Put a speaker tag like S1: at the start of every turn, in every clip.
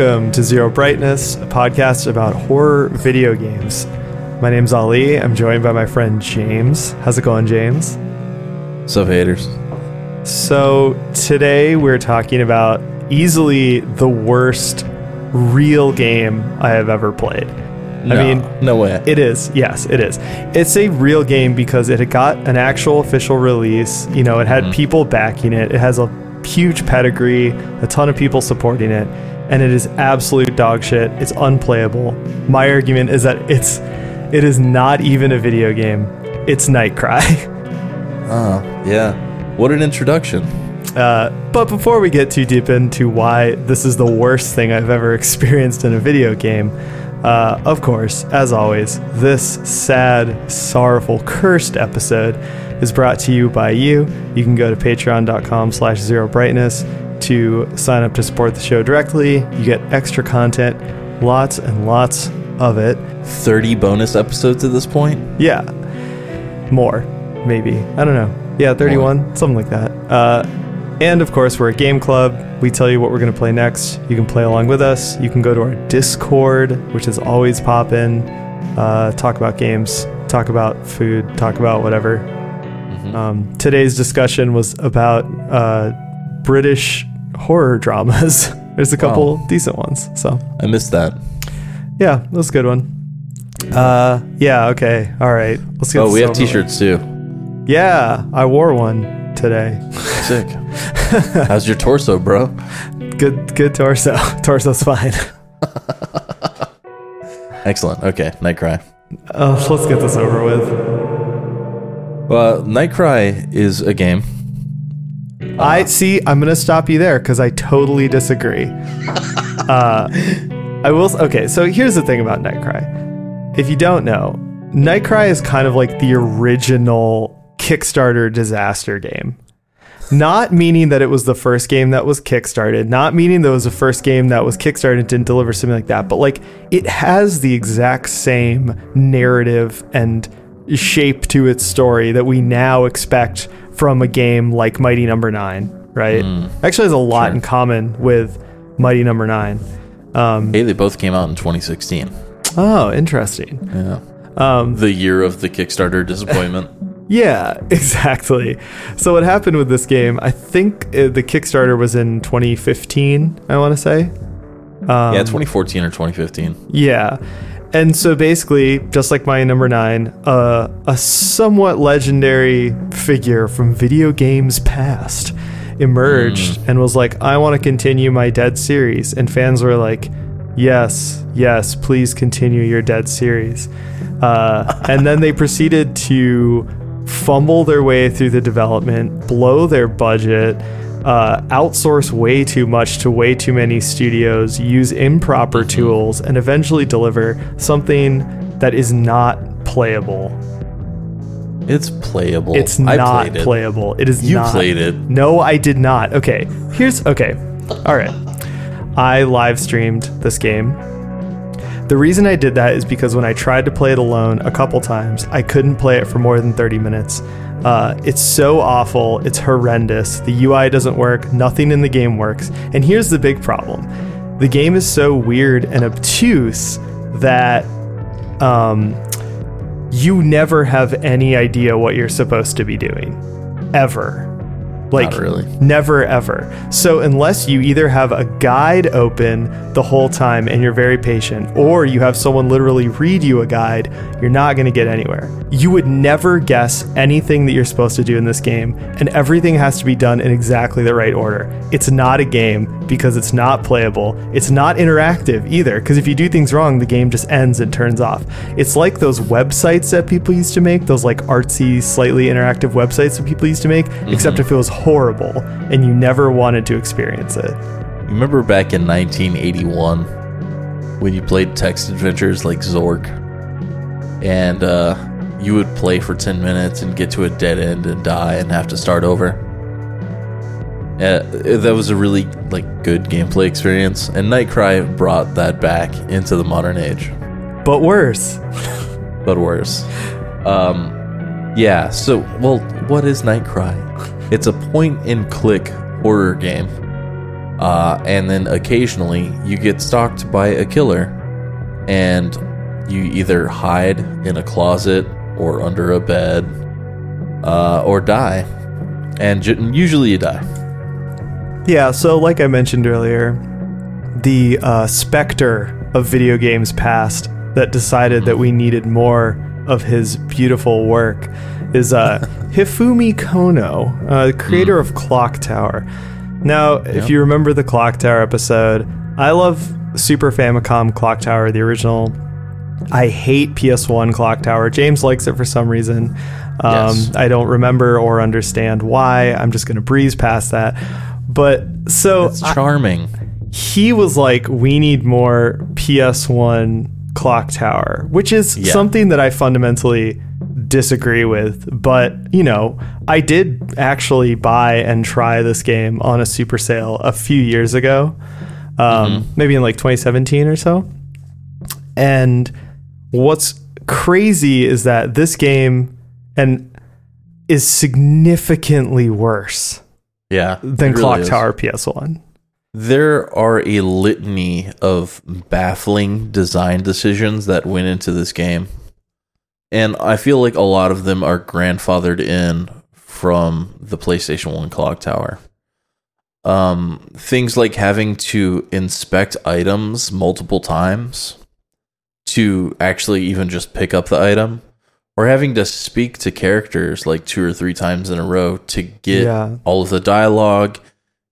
S1: Welcome to Zero Brightness, a podcast about horror video games. My name's Ali. I'm joined by my friend James. How's it going, James?
S2: So haters.
S1: So, today we're talking about easily the worst real game I have ever played.
S2: No,
S1: I mean,
S2: no way.
S1: It is. Yes, it is. It's a real game because it had got an actual official release. You know, it had
S2: Mhm.
S1: people backing it. It has a huge pedigree, a ton of people supporting it, and it is absolute dog shit. It's unplayable. My argument is that it's it is not even a video game. It's Nightcry.
S2: oh, yeah. What an introduction.
S1: Uh, but before we get too deep into why this is the worst thing I've ever experienced in a video game, uh, of course, as always, this sad, sorrowful, cursed episode is brought to you by you. You can go to patreon.com slash zero brightness to sign up to support the show directly. You get extra content, lots and lots of it.
S2: 30 bonus episodes at this point?
S1: Yeah. More, maybe. I don't know. Yeah, 31, something like that. Uh, and of course, we're a game club. We tell you what we're going to play next. You can play along with us. You can go to our Discord, which is always poppin', uh, talk about games, talk about food, talk about whatever.
S2: Mhm.
S1: Um, today's discussion was about uh, British horror dramas. There's a couple
S2: Wow.
S1: decent ones. So,
S2: I missed that.
S1: yeah, that was a good one. Uh, yeah, okay. All right. Let's get
S2: Oh, we have t shirts too.
S1: Yeah, I wore one today.
S2: Sick. How's your torso, bro?
S1: Good, good torso. Torso's fine.
S2: Excellent. Okay, Nightcry.
S1: Uh, let's get this over with.
S2: Well, Nightcry is a game.
S1: I see. I'm gonna stop you there because I totally disagree. uh, I will. Okay, so here's the thing about Nightcry. If you don't know, Nightcry is kind of like the original Kickstarter disaster game. Not meaning that it was the first game that was kickstarted, not meaning that it was the first game that was kickstarted and didn't deliver something like that, but like it has the exact same narrative and shape to its story that we now expect from a game like Mighty Number Nine, right? Actually, has a lot
S2: Sure.
S1: in common with Mighty Number Nine. Um,
S2: Hey, they both came out in 2016.
S1: oh, interesting.
S2: Yeah.
S1: Um,
S2: The year of the Kickstarter disappointment.
S1: Yeah, exactly. So what happened with this game? I think uh, the Kickstarter was in 2015. I want to say. Um,
S2: yeah, 2014 or 2015.
S1: Yeah. And so basically, just like Mighty Number Nine, uh, a somewhat legendary figure from video games past emerged and was like, I want to continue my Dead series. And fans were like, Yes, yes, please continue your Dead series. Uh, and then they proceeded to fumble their way through the development, blow their budget, uh, outsource way too much to way too many studios, use improper tools, and eventually deliver something that is not playable.
S2: It's playable.
S1: It's not
S2: it.
S1: playable. It is
S2: You
S1: not.
S2: played it.
S1: No, I did not. Okay, here's okay. All right. I live streamed this game. The reason I did that is because when I tried to play it alone a couple times, I couldn't play it for more than 30 minutes. Uh, it's so awful. It's horrendous. The UI doesn't work. Nothing in the game works. And here's the big problem the game is so weird and obtuse that um, you never have any idea what you're supposed to be doing. Ever. Like,
S2: Not really.
S1: never ever. So, unless you either have a guide open the whole time and you're very patient, or you have someone literally read you a guide, you're not going to get anywhere. You would never guess anything that you're supposed to do in this game, and everything has to be done in exactly the right order. It's not a game because it's not playable. It's not interactive either, because if you do things wrong, the game just ends and turns off. It's like those websites that people used to make, those like artsy, slightly interactive websites that people used to make, except mm-hmm. if it was horrible and you never wanted to experience it.
S2: Remember back in 1981 when you played text adventures like Zork, and uh, you would play for 10 minutes and get to a dead end and die and have to start over. Uh, that was a really like good gameplay experience, and Nightcry brought that back into the modern age,
S1: But worse.
S2: but worse. Um, yeah. So, well, what is Nightcry? It's a point and click horror game. Uh, and then occasionally you get stalked by a killer, and you either hide in a closet or under a bed, uh, or die. And usually you die.
S1: Yeah, so like I mentioned earlier, the uh, specter of video games past that decided that we needed more of his beautiful work is uh, Hifumi Kono, uh, creator of Clock Tower. Now, if you remember the Clock Tower episode, I love Super Famicom Clock Tower, the original. I hate PS1 Clock Tower. James likes it for some reason. Um,
S2: Yes.
S1: I don't remember or understand why. I'm just going to breeze past that. But so
S2: It's charming.
S1: he was like, "We need more PS1 clock tower," which is
S2: Yeah.
S1: something that I fundamentally disagree with. But you know, I did actually buy and try this game on a super sale a few years ago, um, maybe in like 2017 or so. And what's crazy is that this game and is significantly worse
S2: yeah.
S1: than
S2: really
S1: Clock
S2: is.
S1: Tower PS1.
S2: There are a litany of baffling design decisions that went into this game. And I feel like a lot of them are grandfathered in from the PlayStation 1 clock tower. Um, things like having to inspect items multiple times to actually even just pick up the item, or having to speak to characters like two or three times in a row to get
S1: Yeah.
S2: all of the dialogue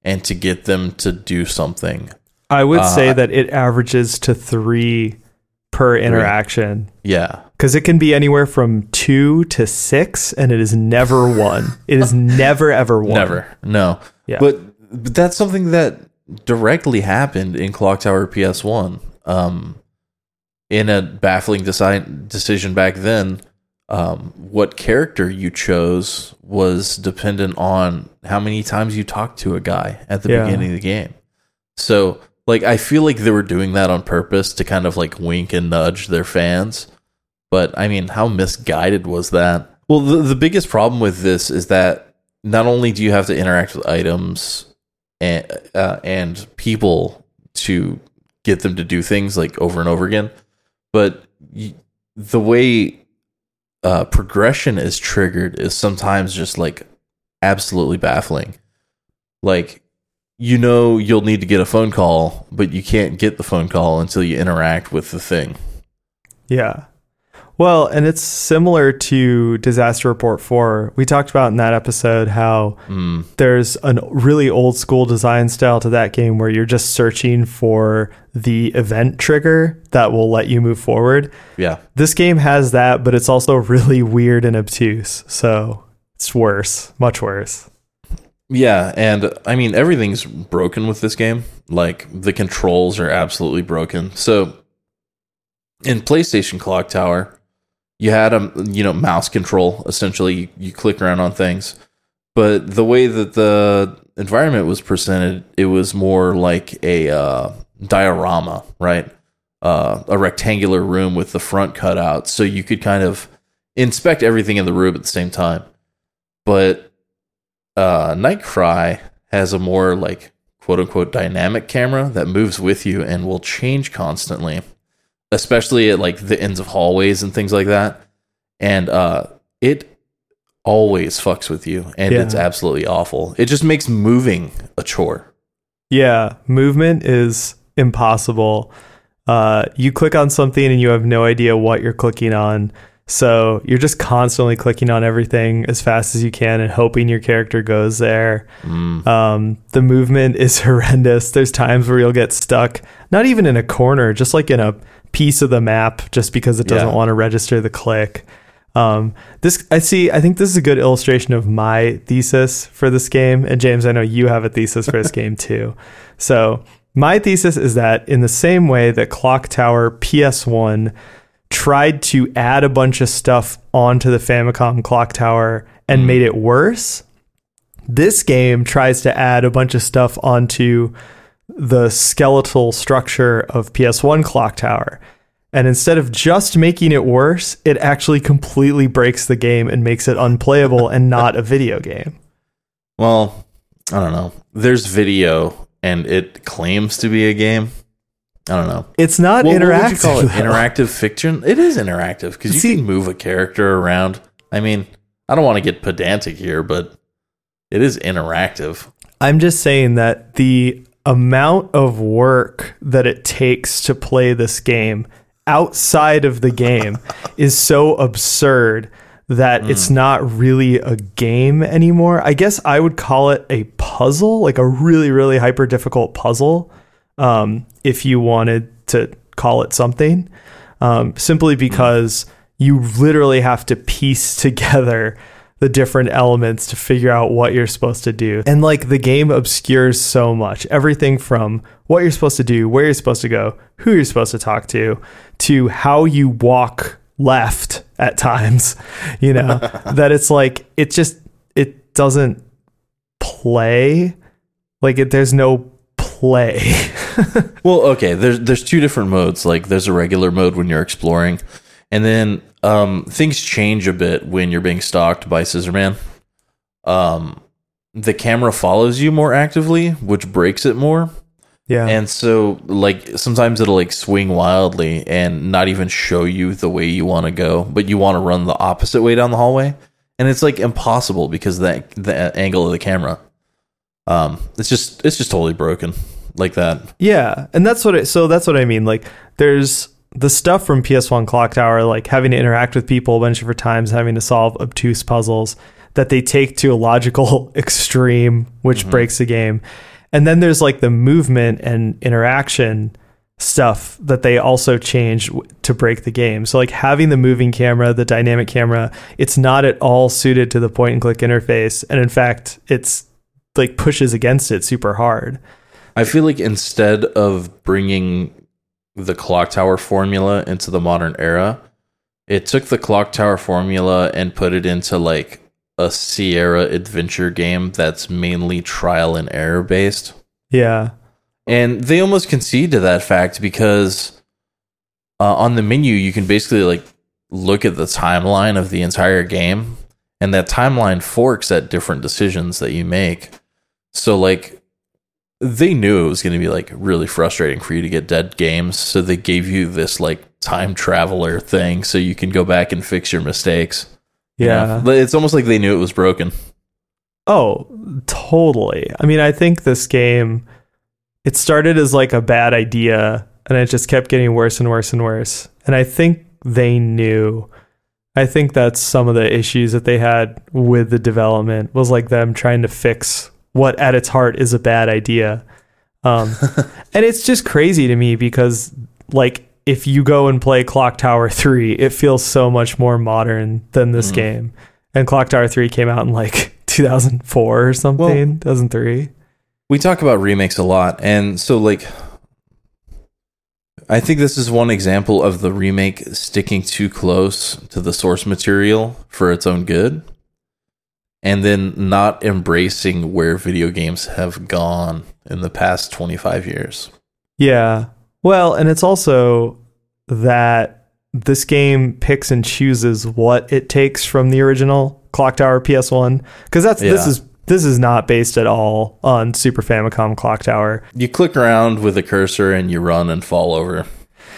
S2: and to get them to do something.
S1: I would say
S2: Uh,
S1: that it averages to three per interaction
S2: Yeah.
S1: Because it can be anywhere from two to six, and it is never one. It is never ever one.
S2: Never. No.
S1: Yeah.
S2: But, but that's something that directly happened in Clock Tower PS1. Um, in a baffling deci- decision back then, um, what character you chose was dependent on how many times you talked to a guy at the
S1: Yeah.
S2: beginning of the game. So, like, I feel like they were doing that on purpose to kind of like wink and nudge their fans. But I mean, how misguided was that? Well, the, the biggest problem with this is that not only do you have to interact with items and uh, and people to get them to do things like over and over again, but the way uh, progression is triggered is sometimes just like absolutely baffling. Like you know you'll need to get a phone call, but you can't get the phone call until you interact with the thing.
S1: Yeah. Well, and it's similar to Disaster Report 4. We talked about in that episode how
S2: Mm,
S1: there's a really old school design style to that game where you're just searching for the event trigger that will let you move forward.
S2: yeah.
S1: This game has that, but it's also really weird and obtuse. So it's worse, much worse.
S2: Yeah, and I mean everything's broken with this game. Like the controls are absolutely broken. So in PlayStation Clock Tower, you had a you know mouse control. Essentially, you, you click around on things, but the way that the environment was presented, it was more like a uh, diorama, right? Uh, a rectangular room with the front cut out, so you could kind of inspect everything in the room at the same time. But uh, Nightcry has a more like quote unquote dynamic camera that moves with you and will change constantly, especially at like the ends of hallways and things like that. And uh, it always fucks with you, and
S1: Yeah.
S2: it's absolutely awful. It just makes moving a chore.
S1: Yeah, movement is impossible. Uh, you click on something and you have no idea what you're clicking on. So you're just constantly clicking on everything as fast as you can and hoping your character goes there.
S2: Mm.
S1: Um, the movement is horrendous. There's times where you'll get stuck, not even in a corner, just like in a piece of the map, just because it doesn't
S2: Yeah.
S1: want to register the click. Um, this I see. I think this is a good illustration of my thesis for this game. And James, I know you have a thesis for this game too. So my thesis is that in the same way that Clock Tower PS1 tried to add a bunch of stuff onto the Famicom Clock Tower and made it worse, this game tries to add a bunch of stuff onto the skeletal structure of PS1 Clock Tower. And instead of just making it worse, it actually completely breaks the game and makes it unplayable and not a video game.
S2: Well, I don't know. There's video and it claims to be a game. I don't know.
S1: It's not
S2: Well,
S1: interactive.
S2: What would you call it? Interactive fiction? It is interactive because you
S1: See-
S2: can move a character around. I mean, I don't want to get pedantic here, but it is interactive.
S1: I'm just saying that the amount of work that it takes to play this game outside of the game is so absurd that it's not really a game anymore. I guess I would call it a puzzle, like a really, really hyper difficult puzzle, um, if you wanted to call it something, um, simply because you literally have to piece together the different elements to figure out what you're supposed to do. And like the game obscures so much everything from what you're supposed to do, where you're supposed to go, who you're supposed to talk to, to how you walk left at times, you know, that it's like, it just, it doesn't play. Like it, there's no play.
S2: Well, okay, there's there's two different modes. Like there's a regular mode when you're exploring, and then um, things change a bit when you're being stalked by Scissorman. Um, the camera follows you more actively, which breaks it more.
S1: yeah.
S2: And so, like, sometimes it'll like swing wildly and not even show you the way you want to go, but you want to run the opposite way down the hallway, and it's like impossible because that the angle of the camera. Um, it's just it's just totally broken like that.
S1: Yeah, and that's what it. So that's what I mean. Like, there's the stuff from PS1 Clock Tower, like having to interact with people a bunch of times, having to solve obtuse puzzles that they take to a logical extreme, which mm-hmm. breaks the game. And then there's like the movement and interaction stuff that they also change w- to break the game. So like having the moving camera, the dynamic camera, it's not at all suited to the point and click interface, and in fact, it's like pushes against it super hard.
S2: I feel like instead of bringing the clock tower formula into the modern era, it took the clock tower formula and put it into like a Sierra adventure game that's mainly trial and error based.
S1: Yeah.
S2: And they almost concede to that fact because uh, on the menu, you can basically like look at the timeline of the entire game, and that timeline forks at different decisions that you make. So, like, they knew it was going to be like really frustrating for you to get dead games. So, they gave you this like time traveler thing so you can go back and fix your mistakes. you know?
S1: Yeah.
S2: It's almost like they knew it was broken.
S1: Oh, totally. I mean, I think this game it started as like a bad idea and it just kept getting worse and worse and worse. And I think they knew I think that's some of the issues that they had with the development was like them trying to fix what at its heart is a bad idea. Um, and it's just crazy to me because like if you go and play Clock Tower 3, it feels so much more modern than this
S2: Mhm.
S1: game. And Clock Tower 3 came out in like 2004 or something, 2003.
S2: we talk about remakes a lot and so like i think this is one example of the remake sticking too close to the source material for its own good and then not embracing where video games have gone in the past 25 years
S1: Yeah. Well, and it's also that this game picks and chooses what it takes from the original Clock Tower PS1 because that's this is this is not based at all on Super Famicom Clock Tower.
S2: you click around with a cursor and you run and fall over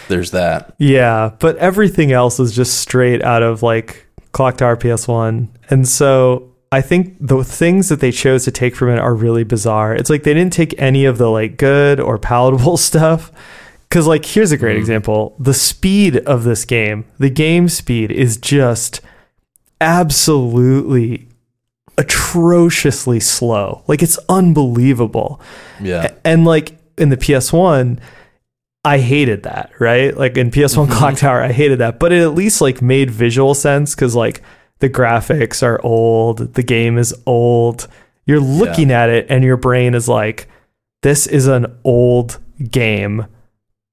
S2: there's that
S1: Yeah, but everything else is just straight out of like Clock Tower PS1. And so I think the things that they chose to take from it are really bizarre. It's like they didn't take any of the like good or palatable stuff. Cause like here's a great
S2: Mhm.
S1: example. The speed of this game, the game speed is just absolutely atrociously slow. Like it's unbelievable.
S2: yeah
S1: And like in the PS1, I hated that, right? Like in PS1
S2: Mhm.
S1: Clock Tower, I hated that, but it at least like made visual sense because like the graphics are old, the game is old. You're looking at it and your brain is like, this is an old game.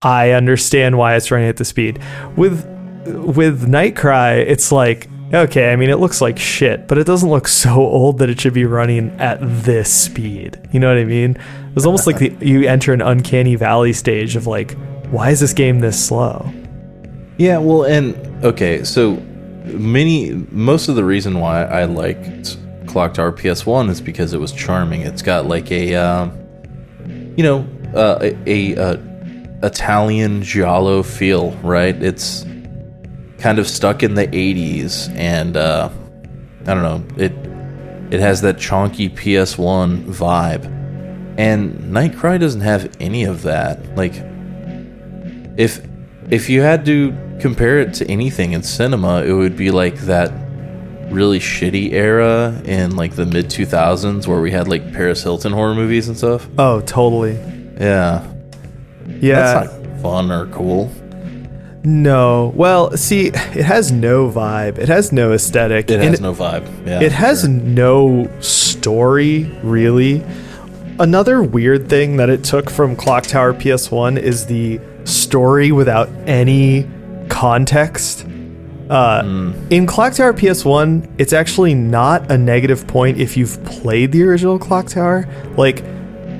S1: I understand why it's running at the speed. With with Nightcry, it's like, okay, I mean it looks like shit, but it doesn't look so old that it should be running at this speed. You know what I mean? It's almost like the, you enter an uncanny valley stage of like, why is this game this slow?
S2: Yeah, well, and okay, so many most of the reason why I liked Clock Tower PS1 is because it was charming. It's got like a um, you know, uh, a, a, uh Italian giallo feel, right? It's kind of stuck in the 80s and uh, I don't know, it it has that chonky PS1 vibe. And Nightcry doesn't have any of that. Like if if you had to compare it to anything in cinema, it would be like that really shitty era in like the mid 2000s where we had like Paris Hilton horror movies and stuff.
S1: Oh, totally.
S2: Yeah.
S1: Yeah.
S2: That's not fun or cool.
S1: No. Well, see, it has no vibe. It has no aesthetic.
S2: It has no vibe. Yeah.
S1: it has
S2: sure.
S1: no story, really. Another weird thing that it took from Clock Tower PS1 is the story without any context. Uh, In Clock Tower PS1, it's actually not a negative point if you've played the original Clock Tower. Like,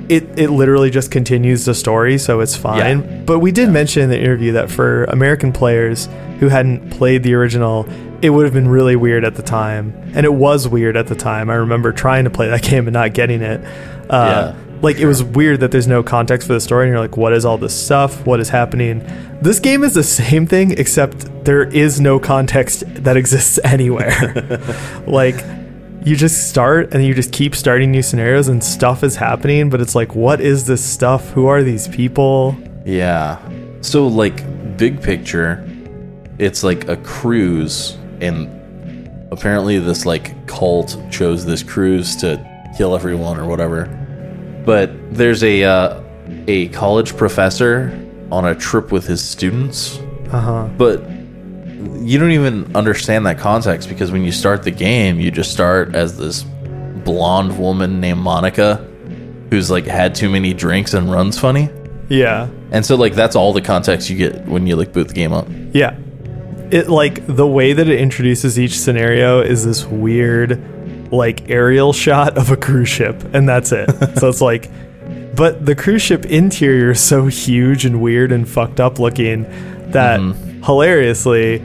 S1: it, it literally just continues the story, so it's fine.
S2: Yeah.
S1: But we did mention in the interview that for American players who hadn't played the original, it would have been really weird at the time. And it was weird at the time. I remember trying to play that game and not getting it. Uh,
S2: Yeah,
S1: like, it was weird that there's no context for the story, and you're like, what is all this stuff? What is happening? This game is the same thing, except there is no context that exists anywhere. like, you just start and you just keep starting new scenarios and stuff is happening, but it's like, what is this stuff? Who are these people?
S2: Yeah. So like big picture, it's like a cruise and apparently this like cult chose this cruise to kill everyone or whatever. But there's a uh, a college professor on a trip with his students,
S1: Uh huh.
S2: but you don't even understand that context because when you start the game, you just start as this blonde woman named Monica who's like had too many drinks and runs funny.
S1: Yeah.
S2: And so like that's all the context you get when you like boot the game up.
S1: Yeah. It like the way that it introduces each scenario is this weird like aerial shot of a cruise ship and that's it. so it's like but the cruise ship interior is so huge and weird and fucked up looking that mm-hmm. hilariously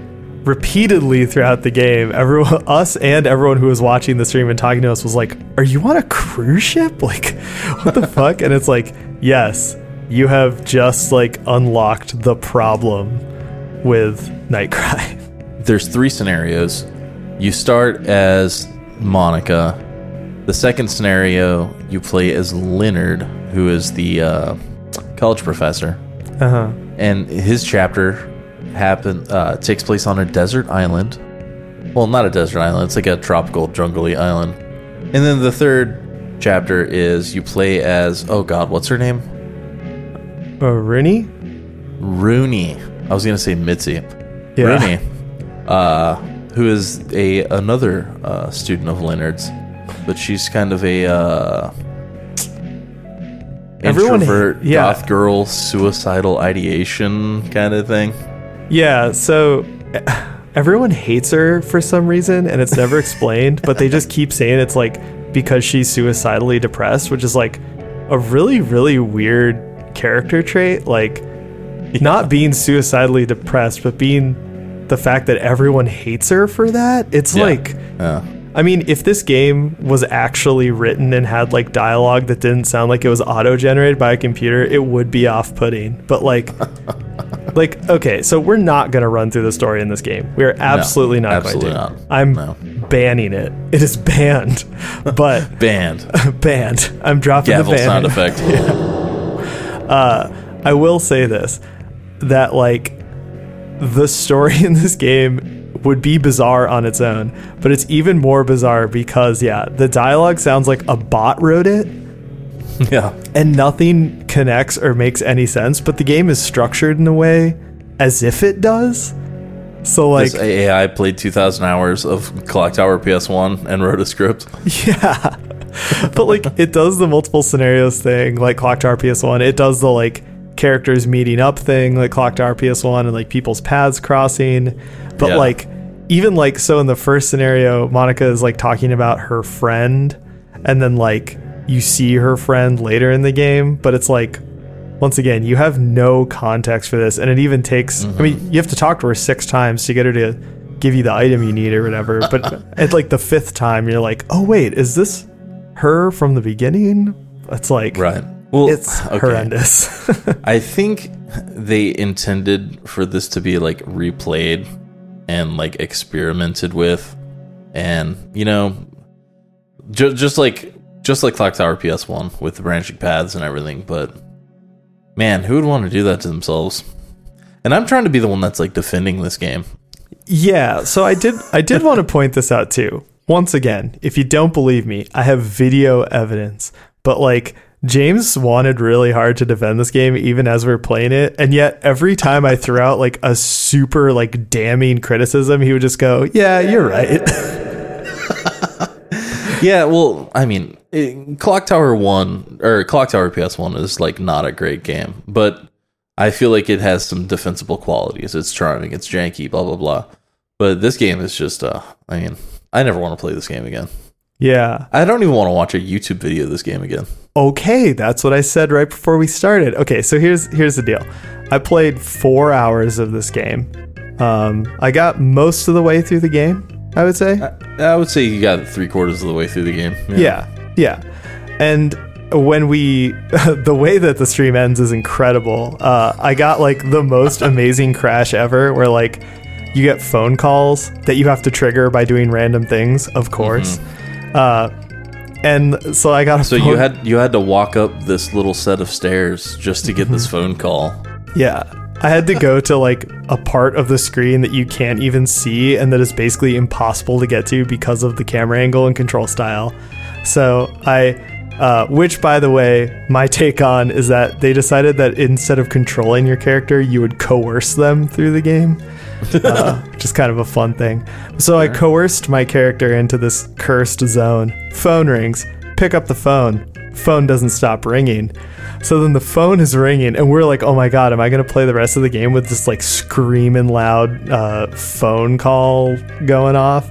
S1: repeatedly throughout the game everyone us and everyone who was watching the stream and talking to us was like are you on a cruise ship like what the fuck and it's like yes you have just like unlocked the problem with Nightcry.
S2: There's three scenarios. You start as Monica. The second scenario, you play as Leonard, who is the uh, college professor,
S1: Uh huh.
S2: and his chapter happen uh, takes place on a desert island. Well, not a desert island; it's like a tropical, jungly island. And then the third chapter is you play as oh god, what's her name?
S1: Uh, Rooney?
S2: Rooney. I was gonna say Mitzi.
S1: Yeah.
S2: Rooney, uh, who is a another uh, student of Leonard's, but she's kind of a uh,
S1: Everyone-
S2: introvert,
S1: yeah.
S2: goth girl, suicidal ideation kind of thing.
S1: Yeah, so everyone hates her for some reason and it's never explained, but they just keep saying it's like because she's suicidally depressed, which is like a really, really weird character trait. Like, not being suicidally depressed, but being the fact that everyone hates her for that. It's
S2: Yeah.
S1: like,
S2: Yeah.
S1: I mean, if this game was actually written and had like dialogue that didn't sound like it was auto generated by a computer, it would be off putting. But like, like okay, so we're not gonna run through the story in this game. We are absolutely not
S2: absolutely
S1: going to.
S2: not.
S1: I'm
S2: No.
S1: banning it. It is banned, but
S2: banned,
S1: banned. I'm dropping
S2: gavel
S1: the ban.
S2: sound effect. Yeah.
S1: Uh, I will say this that like the story in this game would be bizarre on its own, but it's even more bizarre because yeah, the dialogue sounds like a bot wrote it
S2: yeah.
S1: and nothing connects or makes any sense, but the game is structured in a way as if it does. So like
S2: This AI played 2,000 hours of Clock Tower PS1 and wrote a script.
S1: Yeah. but like it does the multiple scenarios thing like Clock Tower PS1. It does the like characters meeting up thing like Clock Tower PS1 and like people's paths crossing. But
S2: Yeah.
S1: like even like so in the first scenario, Monica is like talking about her friend and then like you see her friend later in the game, but it's like once again, you have no context for this and it even takes I mean, mm-hmm. you have to talk to her 6 times to get her to give you the item you need or whatever, but at like the fifth time you're like, "Oh wait, is this her from the beginning?" It's like
S2: Right. Well,
S1: it's
S2: okay.
S1: horrendous.
S2: I think they intended for this to be like replayed and like experimented with, and you know, ju- just like just like Clock Tower PS One with the branching paths and everything. But man, who would want to do that to themselves? And I'm trying to be the one that's like defending this game.
S1: Yeah, so I did I did want to point this out too. Once again, if you don't believe me, I have video evidence. But like James wanted really hard to defend this game even as we are playing it, and yet every time I threw out like a super like damning criticism, he would just go, "Yeah, you're right."
S2: Yeah, well, I mean, it, Clock Tower 1 or Clock Tower PS1 is like not a great game, but I feel like it has some defensible qualities. It's charming, it's janky, blah blah blah. But this game is just uh I mean, I never want to play this game again.
S1: Yeah.
S2: I don't even want to watch a YouTube video of this game again.
S1: Okay, that's what I said right before we started. Okay, so here's here's the deal. I played 4 hours of this game. Um I got most of the way through the game, I would say.
S2: I, I would say you got three quarters of the way through the game.
S1: Yeah, yeah. And when we, the way that the stream ends is incredible. Uh, I got like the most amazing crash ever where like you get phone calls that you have to trigger by doing random things, of course. Uh, and so I got a
S2: Mm-hmm. So
S1: phone-
S2: you had you had to walk up this little set of stairs just to get this phone call.
S1: Yeah. I had to go to like a part of the screen that you can't even see and that is basically impossible to get to because of the camera angle and control style. So I, uh, which by the way, my take on is that they decided that instead of controlling your character, you would coerce them through the game, uh, which is kind of a fun thing. So I coerced my character into this cursed zone. Phone rings, pick up the phone. Phone doesn't stop ringing. So then the phone is ringing, and we're like, "Oh my god, am I gonna play the rest of the game with this like screaming loud uh, phone call going off?"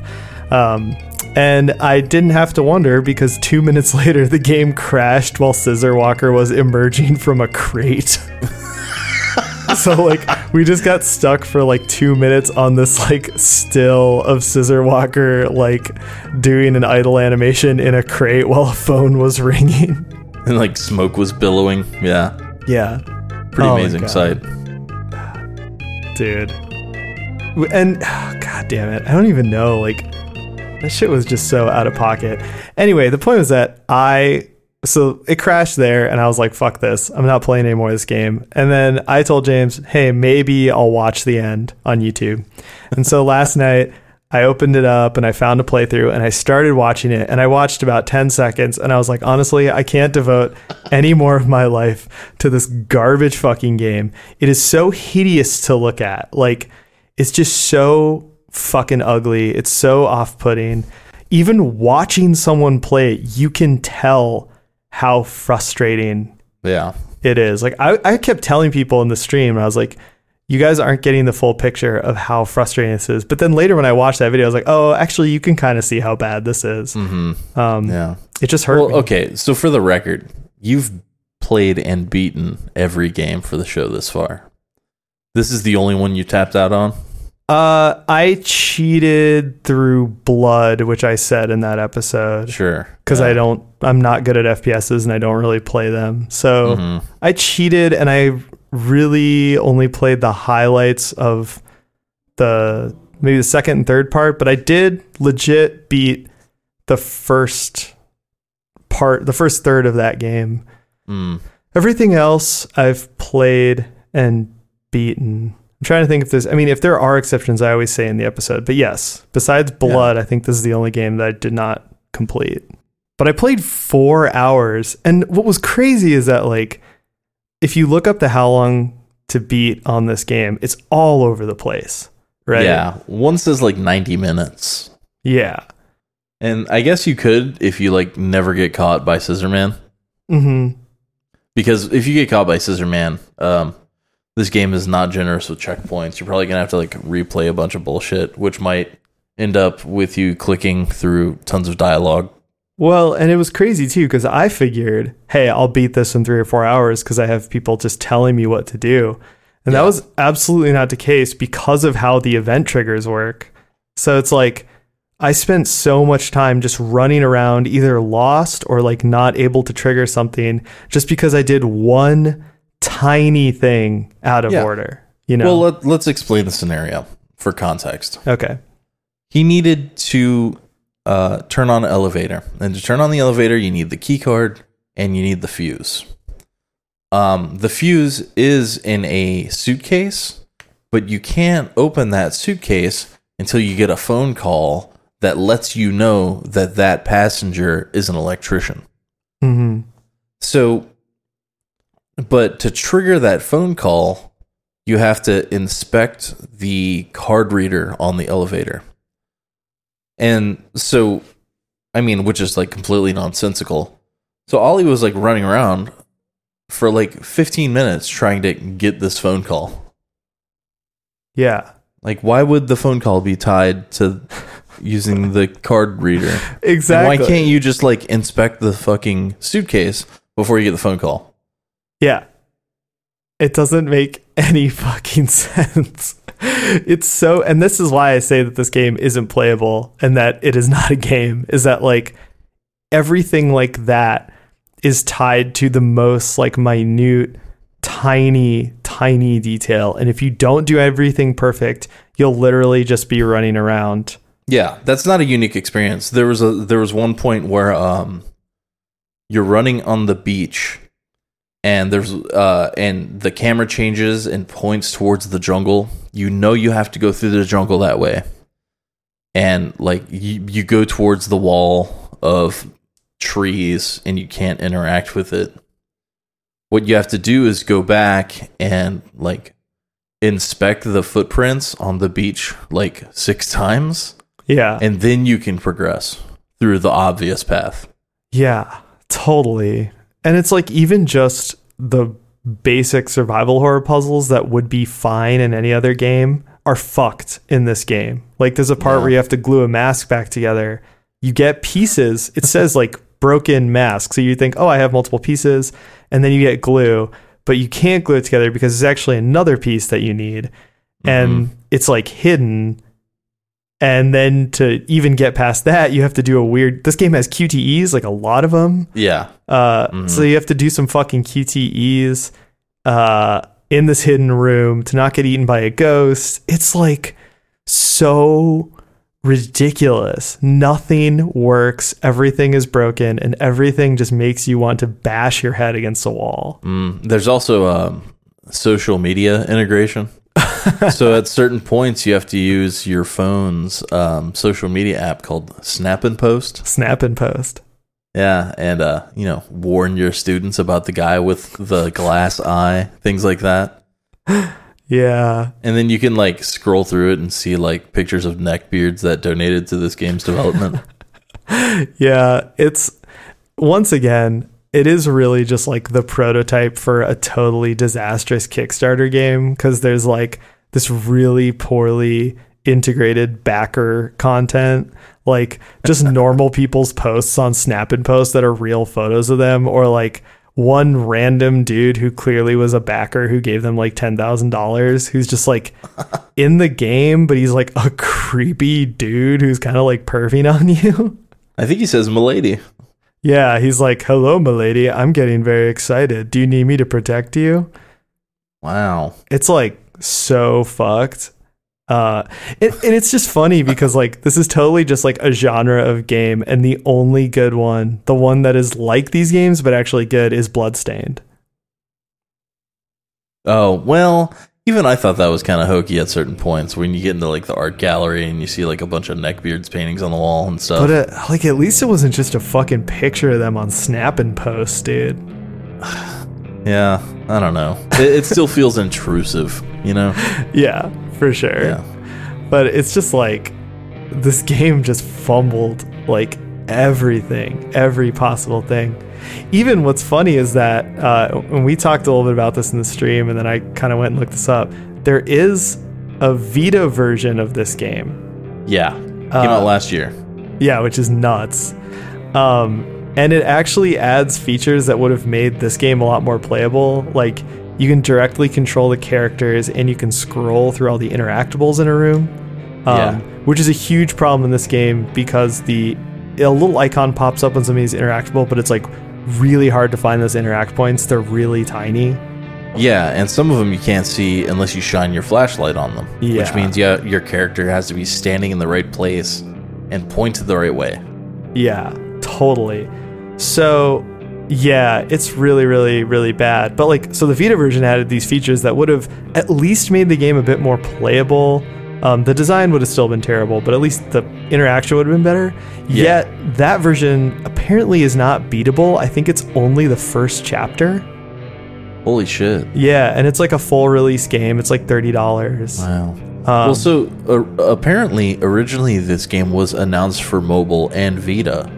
S1: Um, and I didn't have to wonder because two minutes later, the game crashed while Scissor Walker was emerging from a crate. so like we just got stuck for like two minutes on this like still of Scissor Walker like doing an idle animation in a crate while a phone was ringing.
S2: And like smoke was billowing. Yeah.
S1: Yeah.
S2: Pretty
S1: Oh
S2: amazing sight.
S1: dude. And god damn it, I don't even know. Like that shit was just so out of pocket. Anyway, the point was that I so it crashed there, and I was like, "Fuck this! I'm not playing anymore this game." And then I told James, "Hey, maybe I'll watch the end on YouTube." And so last night. I opened it up and I found a playthrough and I started watching it and I watched about 10 seconds and I was like, honestly, I can't devote any more of my life to this garbage fucking game. It is so hideous to look at. Like, it's just so fucking ugly. It's so off putting. Even watching someone play it, you can tell how frustrating
S2: Yeah.
S1: it is. Like, I, I kept telling people in the stream, I was like, you guys aren't getting the full picture of how frustrating this is. But then later when I watched that video, I was like, oh, actually, you can kind of see how bad this is.
S2: Mm-hmm.
S1: Um,
S2: Yeah.
S1: It just hurt
S2: Well,
S1: me.
S2: okay. So for the record, you've played and beaten every game for the show this far. This is the only one you tapped out on.
S1: Uh, I cheated through Blood, which I said in that episode.
S2: Sure.
S1: because
S2: Yeah.
S1: I don't, I'm not good at FPSs and I don't really play them. So
S2: Mhm.
S1: I cheated and I really only played the highlights of the maybe the second and third part, but I did legit beat the first part, the first third of that game.
S2: Mm.
S1: Everything else I've played and beaten. I'm trying to think if there's, I mean, if there are exceptions, I always say in the episode, but yes, besides Blood, I think this is the only game that I did not complete. But I played four hours. And what was crazy is that, like, if you look up the how long to beat on this game, it's all over the place, right?
S2: Yeah. One says like 90 minutes.
S1: Yeah.
S2: And I guess you could if you like never get caught by Scissor Man.
S1: hmm
S2: Because if you get caught by Scissor Man, um, this game is not generous with checkpoints. You're probably gonna have to like replay a bunch of bullshit, which might end up with you clicking through tons of dialogue.
S1: Well, and it was crazy too because I figured, hey, I'll beat this in three or four hours because I have people just telling me what to do. And that was absolutely not the case because of how the event triggers work. So it's like I spent so much time just running around, either lost or like not able to trigger something, just because I did one tiny thing out of
S2: Yeah.
S1: order. You know?
S2: Well, let, let's explain the scenario for context.
S1: okay.
S2: He needed to uh, turn on an elevator, and to turn on the elevator, you need the key card and you need the fuse. Um, the fuse is in a suitcase, but you can't open that suitcase until you get a phone call that lets you know that that passenger is an electrician.
S1: hmm
S2: So, but to trigger that phone call, you have to inspect the card reader on the elevator. And so, I mean, which is like completely nonsensical. So Ollie was like running around for like 15 minutes trying to get this phone call.
S1: Yeah.
S2: Like, why would the phone call be tied to using the card reader? And
S1: Exactly.
S2: why can't you just like inspect the fucking suitcase before you get the phone call?
S1: Yeah. It doesn't make any fucking sense. It's so, and this is why I say that this game isn't playable and that it is not a game, is that like everything like that is tied to the most like minute, tiny, tiny detail. And if you don't do everything perfect, you'll literally just be running around.
S2: Yeah, that's not a unique experience. There was a there was one point where um you're running on the beach and there's uh and the camera changes and points towards the jungle. You know you have to go through the jungle that way. And like you, you go towards the wall of trees and you can't interact with it. What you have to do is go back and like inspect the footprints on the beach like six times
S1: Yeah.
S2: and then you can progress through the obvious path.
S1: Yeah, totally. And it's like even just the basic survival horror puzzles that would be fine in any other game are fucked in this game. Like there's a part
S2: Yeah.
S1: where you have to glue a mask back together. You get pieces. It says like broken mask. So you think, "Oh, I have multiple pieces." And then you get glue, but you can't glue it together because there's actually another piece that you need. And mm-hmm. it's like hidden and then to even get past that, you have to do a weird. This game has QTEs, like a lot of them.
S2: Yeah.
S1: Uh, So you have to do some fucking QTEs uh, in this hidden room to not get eaten by a ghost. It's like so ridiculous. Nothing works. Everything is broken, and everything just makes you want to bash your head against the wall.
S2: Mm, there's also um, social media integration. so at certain points, you have to use your phone's um, social media app called Snap and Post.
S1: Snap and post.
S2: Yeah, and uh, you know, warn your students about the guy with the glass eye, things like that.
S1: Yeah.
S2: And then you can like scroll through it and see like pictures of neckbeards that donated to this game's development.
S1: Yeah, it's once again, it is really just like the prototype for a totally disastrous Kickstarter game because there's like this really poorly integrated backer content, like just normal people's posts on Snap and Post that are real photos of them, or like one random dude who clearly was a backer who gave them like ten thousand dollars, who's just like in the game, but he's like a creepy dude who's kind of like perving on you.
S2: I think he says "milady."
S1: Yeah, he's like, "Hello, milady. I'm getting very excited. Do you need me to protect you?"
S2: Wow.
S1: It's like so fucked. Uh, it, and it's just funny because like this is totally just like a genre of game, and the only good one, the one that is like these games but actually good, is Bloodstained.
S2: Oh well, even I thought that was kind of hokey at certain points when you get into like the art gallery and you see like a bunch of neckbeards paintings on the wall and stuff.
S1: But uh, like at least it wasn't just a fucking picture of them on Snap and Post, dude.
S2: yeah, I don't know. It, it still feels intrusive, you know.
S1: Yeah, for sure.
S2: Yeah.
S1: but it's just like this game just fumbled like everything, every possible thing. Even what's funny is that uh, when we talked a little bit about this in the stream, and then I kind of went and looked this up, there is a Vita version of this game.
S2: Yeah, came
S1: Uh,
S2: out last year.
S1: Yeah, which is nuts. Um, and it actually adds features that would have made this game a lot more playable. Like you can directly control the characters and you can scroll through all the interactables in a room. Um,
S2: Yeah.
S1: which is a huge problem in this game because the a little icon pops up when somebody's interactable, but it's like really hard to find those interact points. They're really tiny.
S2: Yeah, and some of them you can't see unless you shine your flashlight on them.
S1: Yeah.
S2: Which means yeah, your character has to be standing in the right place and pointed the right way.
S1: Yeah, totally. So, yeah, it's really, really, really bad. But like, so the Vita version added these features that would have at least made the game a bit more playable. Um, the design would have still been terrible, but at least the interaction would have been better.
S2: Yeah.
S1: Yet that version apparently is not beatable. I think it's only the first chapter.
S2: Holy shit.
S1: Yeah, and it's like a full release game. It's like thirty dollars.
S2: Wow.
S1: Um,
S2: well, so uh, apparently, originally this game was announced for mobile and Vita,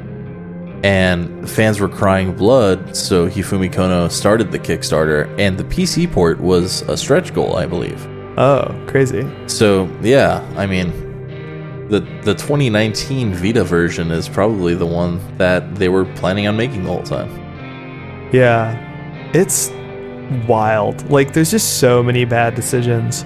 S2: and fans were crying blood. So Hifumi Kono started the Kickstarter, and the PC port was a stretch goal, I believe.
S1: Oh, crazy.
S2: So yeah, I mean, the the 2019 Vita version is probably the one that they were planning on making the whole time.
S1: Yeah, it's wild. Like, there's just so many bad decisions.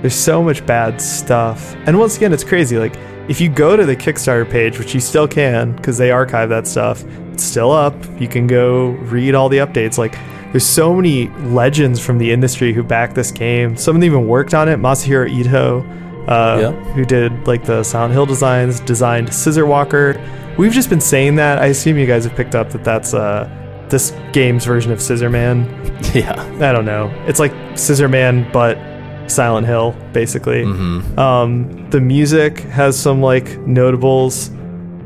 S1: There's so much bad stuff. And once again, it's crazy. Like, if you go to the Kickstarter page, which you still can because they archive that stuff, it's still up. You can go read all the updates. Like, there's so many legends from the industry who backed this game. Some of them even worked on it. Masahiro Ito, uh,
S2: Yeah.
S1: who did like the Silent Hill designs, designed Scissor Walker. We've just been saying that. I assume you guys have picked up that that's uh, this game's version of Scissor Man.
S2: yeah.
S1: I don't know. It's like Scissor Man, but Silent Hill, basically.
S2: hmm
S1: Um, the music has some like notables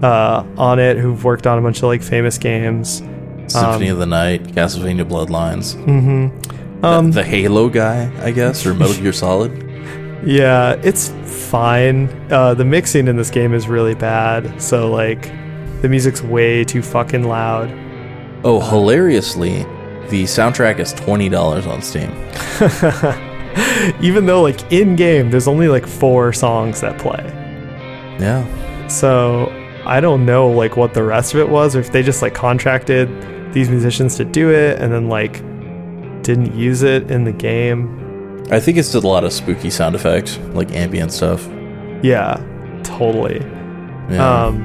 S1: uh, on it who've worked on a bunch of like famous games.
S2: Symphony of the Night, Castlevania Bloodlines,
S1: Mm-hmm.
S2: the-
S1: Um,
S2: the, Halo guy, I guess, or Metal Gear Solid.
S1: yeah, it's fine. Uh, the mixing in this game is really bad. So like, the music's way too fucking loud.
S2: Oh, hilariously, the soundtrack is twenty dollars on Steam.
S1: Even though like in game, there's only like four songs that play.
S2: Yeah,
S1: So I don't know like what the rest of it was, or if they just like contracted these musicians to do it and then like didn't use it in the game.
S2: I think it's just a lot of spooky sound effects, like ambient stuff.
S1: Yeah, totally.
S2: Yeah.
S1: Um,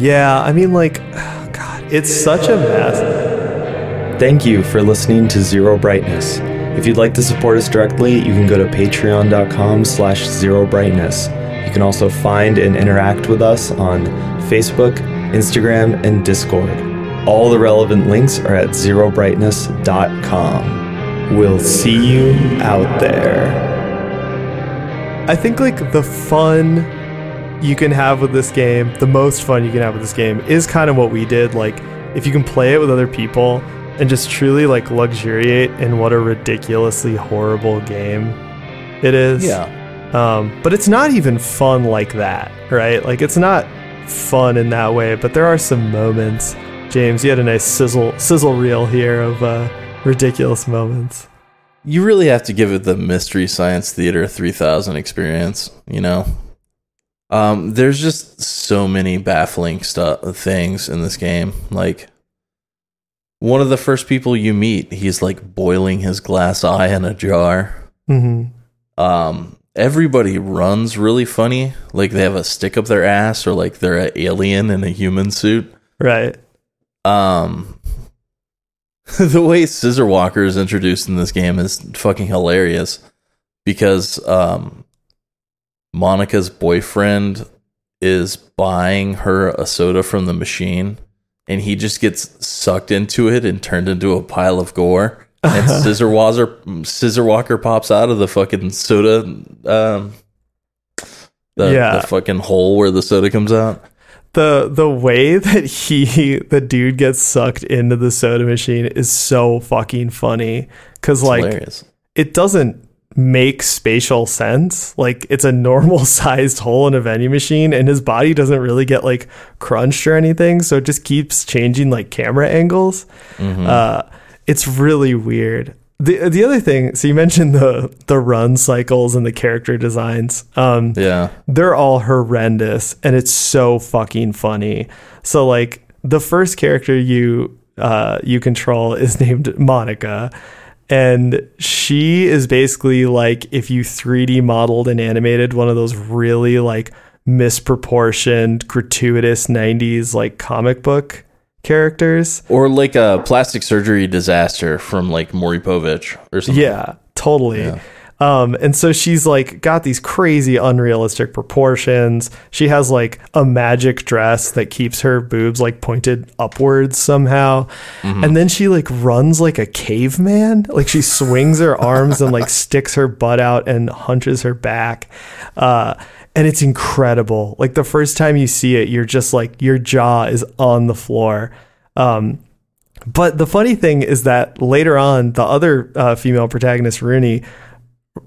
S1: yeah, I mean like, God, it's such a mess.
S3: Thank you for listening to Zero Brightness. If you'd like to support us directly, you can go to patreon.com slash zero brightness. You can also find and interact with us on Facebook, Instagram, and Discord. All the relevant links are at zerobrightness.com. We'll see you out there.
S1: I think like the fun you can have with this game, the most fun you can have with this game is kind of what we did. Like if you can play it with other people and just truly like luxuriate in what a ridiculously horrible game it is.
S2: yeah.
S1: Um, but it's not even fun like that, right? Like it's not fun in that way, but there are some moments. James, you had a nice sizzle sizzle reel here of uh, ridiculous moments.
S2: You really have to give it the Mystery Science Theater 3000 experience, you know? Um, there's just so many baffling stuff things in this game. Like one of the first people you meet, he's like boiling his glass eye in a jar.
S1: hmm
S2: Um, everybody runs really funny. Like they have a stick up their ass or like they're an alien in a human suit.
S1: Right.
S2: Um, the way Scissor Walker is introduced in this game is fucking hilarious because um, Monica's boyfriend is buying her a soda from the machine, and he just gets sucked into it and turned into a pile of gore. And Scissor Walker, Scissor Walker pops out of the fucking soda, um, the,
S1: Yeah.
S2: the fucking hole where the soda comes out.
S1: The the way that he the dude gets sucked into the soda machine is so fucking funny because like
S2: hilarious.
S1: it doesn't make spatial sense like it's a normal sized hole in a vending machine and his body doesn't really get like crunched or anything so it just keeps changing like camera angles
S2: Mm-hmm.
S1: uh it's really weird the the other thing so you mentioned the the run cycles and the character designs. Um
S2: Yeah.
S1: they're all horrendous and it's so fucking funny. So like the first character you uh you control is named monica. And she is basically like if you 3D modeled and animated one of those really like misproportioned, gratuitous 90s like comic book characters.
S2: Or like a plastic surgery disaster from like Maury Povich or something.
S1: Yeah, totally.
S2: Yeah.
S1: Um, and so she's like got these crazy unrealistic proportions. She has like a magic dress that keeps her boobs like pointed upwards somehow. And then she like runs like a caveman. Like she swings her arms and like sticks her butt out and hunches her back. Uh, and it's incredible. Like the first time you see it, you're just like your jaw is on the floor. Um, but the funny thing is that later on, the other uh, female protagonist, Rooney,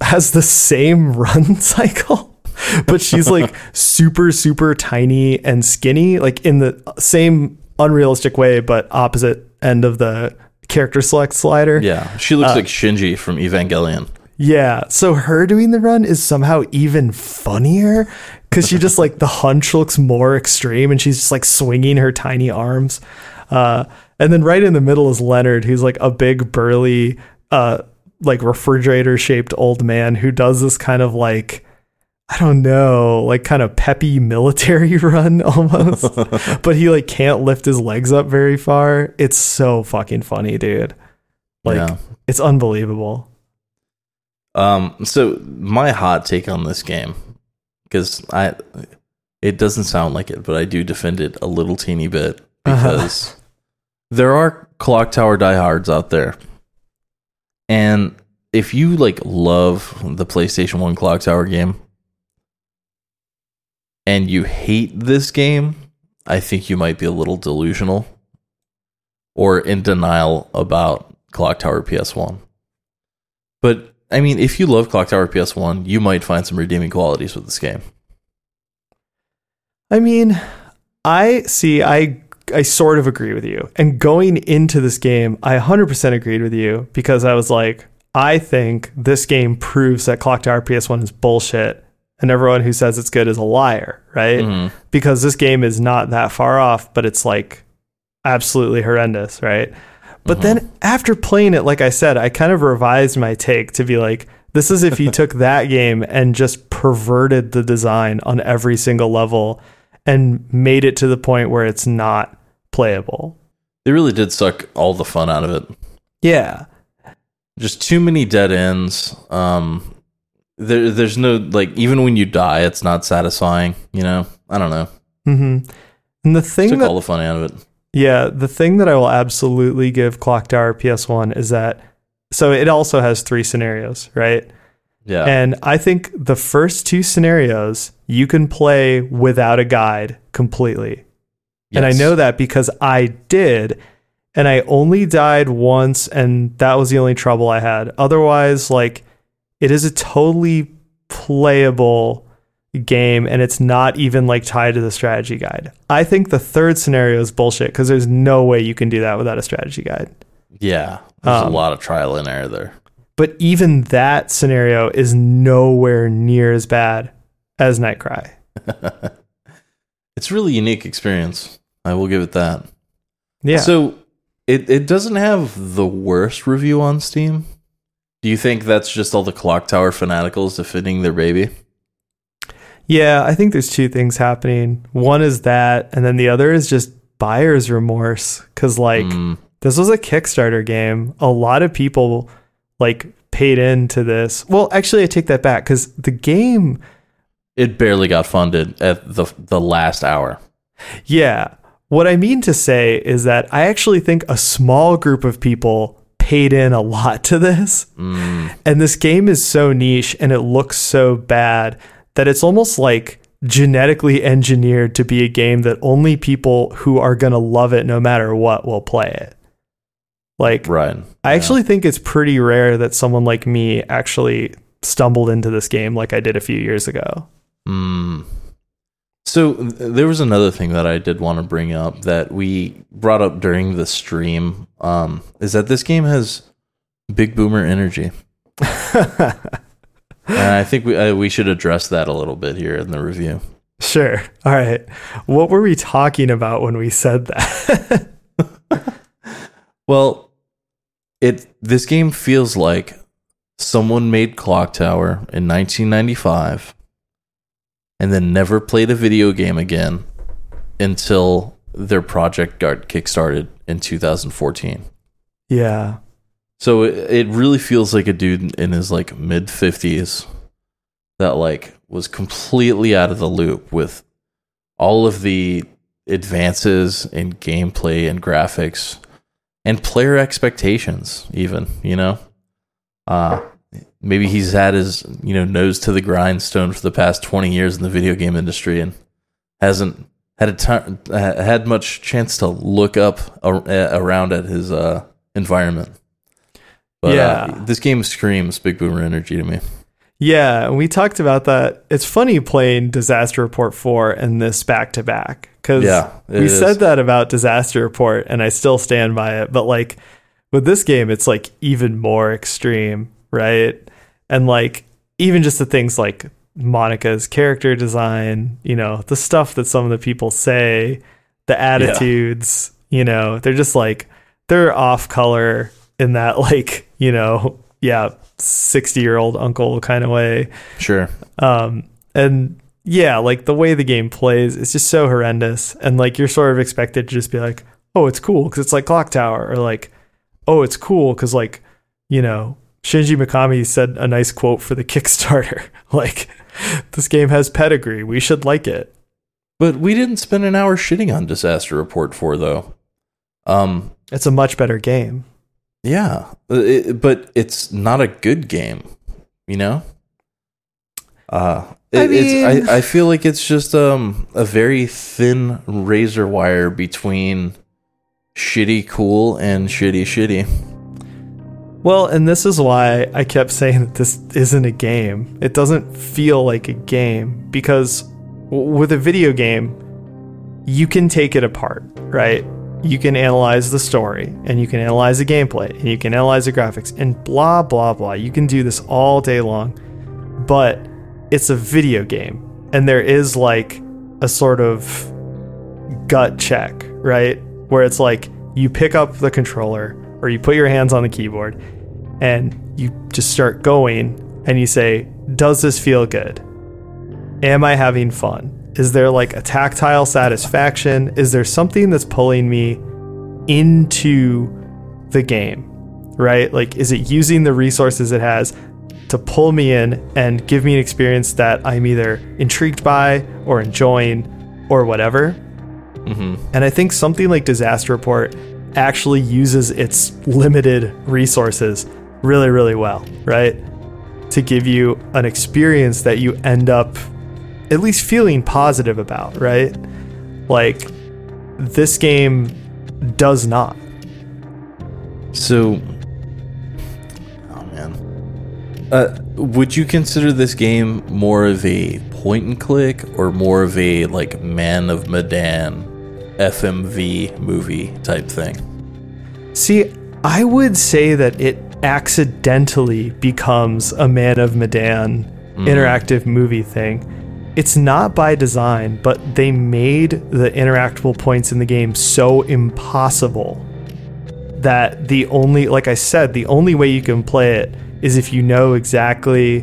S1: has the same run cycle, but she's like super, super tiny and skinny, like in the same unrealistic way, but opposite end of the character select slider.
S2: Yeah. She looks like Shinji from Evangelion.
S1: Yeah. So her doing the run is somehow even funnier because she just like the hunch looks more extreme and she's just like swinging her tiny arms. Uh, and then right in the middle is Leonard, who's like a big burly, uh, like refrigerator shaped old man who does this kind of like, I don't know, like kind of peppy military run almost, but he like can't lift his legs up very far. It's so fucking funny, dude. Like
S2: Yeah.
S1: it's unbelievable.
S2: Um, so my hot take on this game, because I, it doesn't sound like it, but I do defend it a little teeny bit because there are clock tower diehards out there, and if you like love the PlayStation One clock tower game, and you hate this game, I think you might be a little delusional or in denial about clock tower PS1. But I mean, if you love Clock Tower PS1, you might find some redeeming qualities with this game.
S1: I mean, I see. I I sort of agree with you. And going into this game, I 100% agreed with you because I was like, I think this game proves that Clock Tower PS1 is bullshit, and everyone who says it's good is a liar, right?
S2: Mhm.
S1: Because this game is not that far off, but it's like absolutely horrendous, right? But then after playing it, like I said, I kind of revised my take to be like, this is if you took that game and just perverted the design on every single level and made it to the point where it's not playable.
S2: They really did suck all the fun out of it.
S1: Yeah.
S2: Just too many dead ends. Um, there, there's no like even when you die, it's not satisfying. You know, I don't know.
S1: hmm And the thing
S2: Took
S1: that
S2: all the fun out of it.
S1: Yeah, the thing that I will absolutely give Clock Tower PS1 is that so it also has three scenarios, right?
S2: Yeah,
S1: And I think the first two scenarios you can play without a guide completely. And I know that because I did and I only died once and that was the only trouble I had. Otherwise like it is a totally playable game and it's not even like tied to the strategy guide. I think the third scenario is bullshit because there's no way you can do that without a strategy guide.
S2: yeah. There's
S1: Um,
S2: a lot of trial and error there.
S1: But even that scenario is nowhere near as bad as Nightcry.
S2: It's a really unique experience. I will give it that.
S1: Yeah.
S2: So it it doesn't have the worst review on Steam. Do you think that's just all the Clock Tower fanaticals defending their baby?
S1: yeah, I think there's two things happening. One is that, and then the other is just buyer's remorse. Cause like
S2: Mm,
S1: this was a Kickstarter game. A lot of people like paid into this. Well, actually, I take that back because the game,
S2: it barely got funded at the the last hour.
S1: yeah. What I mean to say is that I actually think a small group of people paid in a lot to this.
S2: Mm,
S1: And this game is so niche and it looks so bad that it's almost like genetically engineered to be a game that only people who are going to love it no matter what will play it. Like,
S2: right.
S1: I actually think it's pretty rare that someone like me actually stumbled into this game like I did a few years ago.
S2: Mm. So th- there was another thing that I did want to bring up that we brought up during the stream. Um, is that this game has big boomer energy, and I think we uh, we should address that a little bit here in the review.
S1: Sure. All right. What were we talking about when we said that?
S2: Well, it this game feels like someone made Clock Tower in 1995 and then never played a video game again until their project got kickstarted in 2014.
S1: Yeah.
S2: So it, it really feels like a dude in his like mid 50s that like was completely out of the loop with all of the advances in gameplay and graphics and player expectations even, you know. Uh maybe he's had his, you know, nose to the grindstone for the past 20 years in the video game industry and hasn't had a time had much chance to look up ar- around at his uh environment. But
S1: Yeah.
S2: uh, this game screams Big Boomer Energy to me.
S1: Yeah, we talked about that. It's funny playing Disaster Report 4 and this back to back because
S2: Yeah,
S1: we
S2: is.
S1: said that about Disaster Report, and I still stand by it. But like with this game, it's like even more extreme, right? And like even just the things like Monica's character design, you know, the stuff that some of the people say, the attitudes, you know, they're just like they're off color in that like you know yeah 60 year old uncle kind of way
S2: Sure.
S1: um and yeah like the way the game plays it's just so horrendous. And like you're sort of expected to just be like oh it's cool because it's like clock tower or like oh it's cool because like you know shinji mikami said a nice quote for the kickstarter. Like this game has pedigree. We should like it.
S2: But we didn't spend an hour shitting on Disaster Report 4 though. Um
S1: it's a much better game.
S2: Yeah, it, but it's not a good game, you know? Uh it,
S1: I
S2: it's
S1: mean-
S2: I, I feel like it's just um a very thin razor wire between shitty cool and shitty shitty.
S1: Well, and this is why I kept saying that this isn't a game. It doesn't feel like a game because with a video game, you can take it apart, right? You can analyze the story and you can analyze the gameplay and you can analyze the graphics and blah, blah, blah. You can do this all day long, but it's a video game and there is like a sort of gut check, right? Where it's like you pick up the controller or you put your hands on the keyboard and you just start going and you say, Does this feel good? Am I having fun? Is there like a tactile satisfaction? Is there something that's pulling me into the game? Right? Like, is it using the resources it has to pull me in and give me an experience that I'm either intrigued by or enjoying or whatever?
S2: Mhm.
S1: And I think something like Disaster Report actually uses its limited resources really, really well, right? To give you an experience that you end up at least feeling positive about, right? Like, this game does not.
S2: So, uh, would you consider this game more of a point and click or more of a like Man of Medan FMV movie type thing?
S1: See, I would say that it accidentally becomes a Man of Medan interactive movie thing. It's not by design, but they made the interactable points in the game so impossible that the only, like I said, the only way you can play it is if you know exactly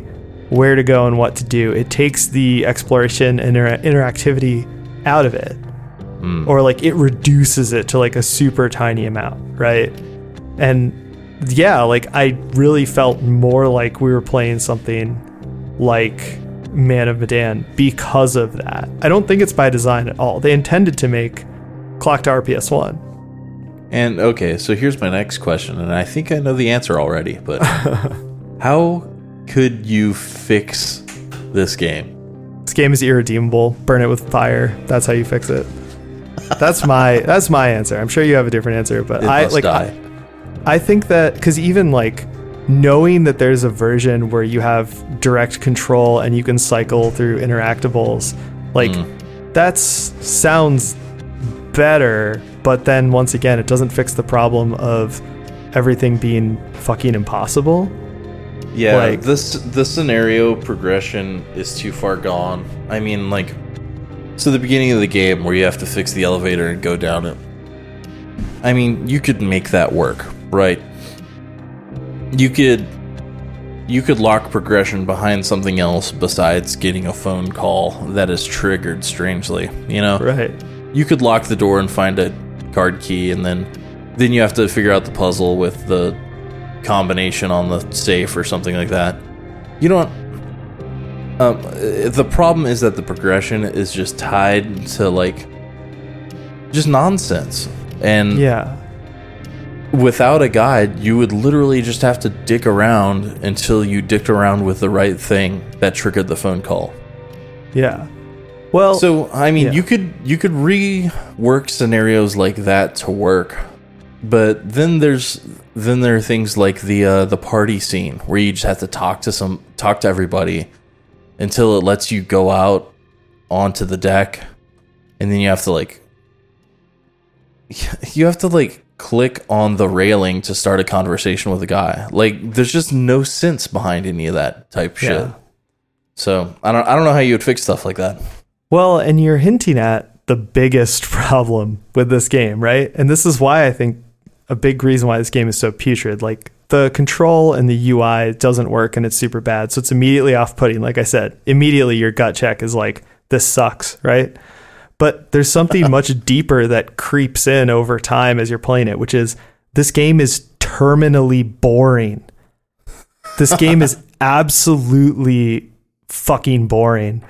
S1: where to go and what to do. It takes the exploration and inter- interactivity out of it hmm. or like it reduces it to like a super tiny amount, right? And yeah, like I really felt more like we were playing something like Man of Medan because of that. I don't think it's by design at all. They intended to make Clock Tower PS1.
S2: And okay, so here's my next question, and I think I know the answer already, but how could you fix this game?
S1: This game is irredeemable. Burn it with fire. That's how you fix it. That's my that's my answer. I'm sure you have a different answer, but
S2: It
S1: I like
S2: die.
S1: I think that because even like knowing that there's a version where you have direct control and you can cycle through interactables, like hmm. that sounds better. But then once again, it doesn't fix the problem of everything being fucking impossible.
S2: Yeah,
S1: Like-
S2: this the scenario progression is too far gone. I mean, like, so the beginning of the game where you have to fix the elevator and go down it. I mean, you could make that work, right? you could you could lock progression behind something else besides getting a phone call that is triggered strangely. You know,
S1: Right.
S2: you could lock the door and find a card key, and then then you have to figure out the puzzle with the combination on the safe or something like that. You know what? Um, the problem is that the progression is just tied to like just nonsense, and
S1: Yeah.
S2: without a guide, you would literally just have to dick around until you dicked around with the right thing that triggered the phone call.
S1: Yeah. Well,
S2: So I mean,
S1: yeah.
S2: you could you could rework scenarios like that to work, but then there's then there are things like the uh, the party scene where you just have to talk to some talk to everybody until it lets you go out onto the deck, and then you have to like you have to like click on the railing to start a conversation with a guy. Like there's just no sense behind any of that type shit. So I don't I don't know how you would fix stuff like that.
S1: Well, and you're hinting at the biggest problem with this game, right? And this is why I think a big reason why this game is so putrid. Like the control and the UI doesn't work and it's super bad. So it's immediately off putting. Like I said, immediately your gut check is like, this sucks, right? But there's something much deeper that creeps in over time as you're playing it, which is this game is terminally boring. This game is absolutely fucking boring.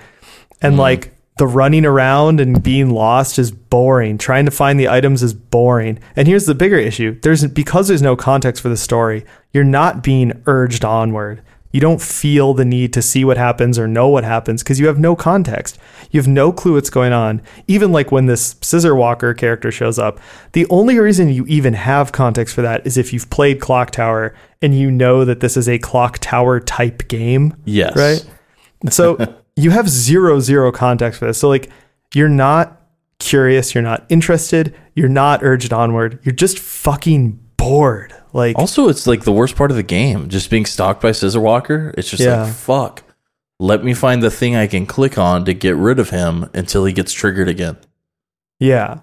S1: And mm. like the running around and being lost is boring. Trying to find the items is boring. And here's the bigger issue. There's because there's no context for the story, you're not being urged onward. You don't feel the need to see what happens or know what happens because you have no context. You have no clue what's going on. Even like when this Scissor Walker character shows up, the only reason you even have context for that is if you've played Clock Tower and you know that this is a Clock Tower type game.
S2: Yes.
S1: Right? So you have zero zero context for this. So like you're not curious, you're not interested, you're not urged onward. You're just fucking bored. Like
S2: Also, it's like the worst part of the game, just being stalked by Scissor Walker. It's just
S1: Yeah.
S2: like fuck. Let me find the thing I can click on to get rid of him until he gets triggered again.
S1: yeah.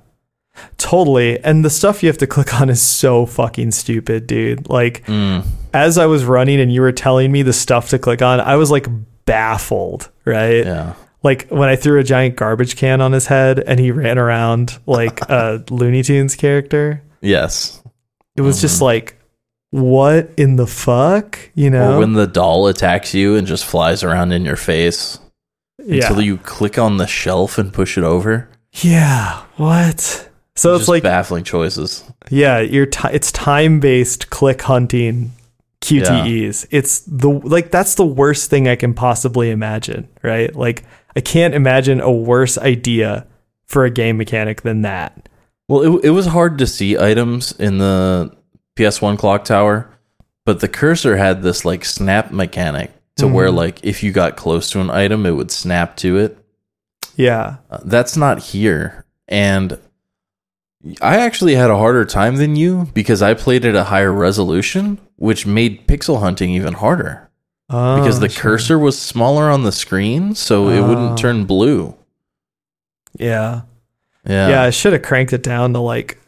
S1: Totally. And the stuff you have to click on is so fucking stupid, dude. Like
S2: Mm.
S1: as I was running and you were telling me the stuff to click on, I was like baffled, right?
S2: Yeah.
S1: Like when I threw a giant garbage can on his head and he ran around like a Looney Tunes character.
S2: Yes.
S1: It was just mm-hmm. like, what in the fuck? You know?
S2: Or when the doll attacks you and just flies around in your face
S1: yeah.
S2: until you click on the shelf and push it over.
S1: yeah. What? So it's
S2: Just
S1: like,
S2: baffling choices.
S1: yeah, you're ti it's time based click hunting QTEs. It's the like that's the worst thing I can possibly imagine, right? Like I can't imagine a worse idea for a game mechanic than that.
S2: Well, it, it was hard to see items in the PS1 clock tower, but the cursor had this like snap mechanic to
S1: Mm-hmm.
S2: where like if you got close to an item, it would snap to it.
S1: Yeah.
S2: Uh, that's not here. And I actually had a harder time than you because I played at a higher resolution, which made pixel hunting even harder. Because
S1: Oh,
S2: the
S1: sure.
S2: cursor was smaller on the screen, so it
S1: Oh.
S2: wouldn't turn blue.
S1: Yeah.
S2: Yeah.
S1: Yeah, I should have cranked it down to like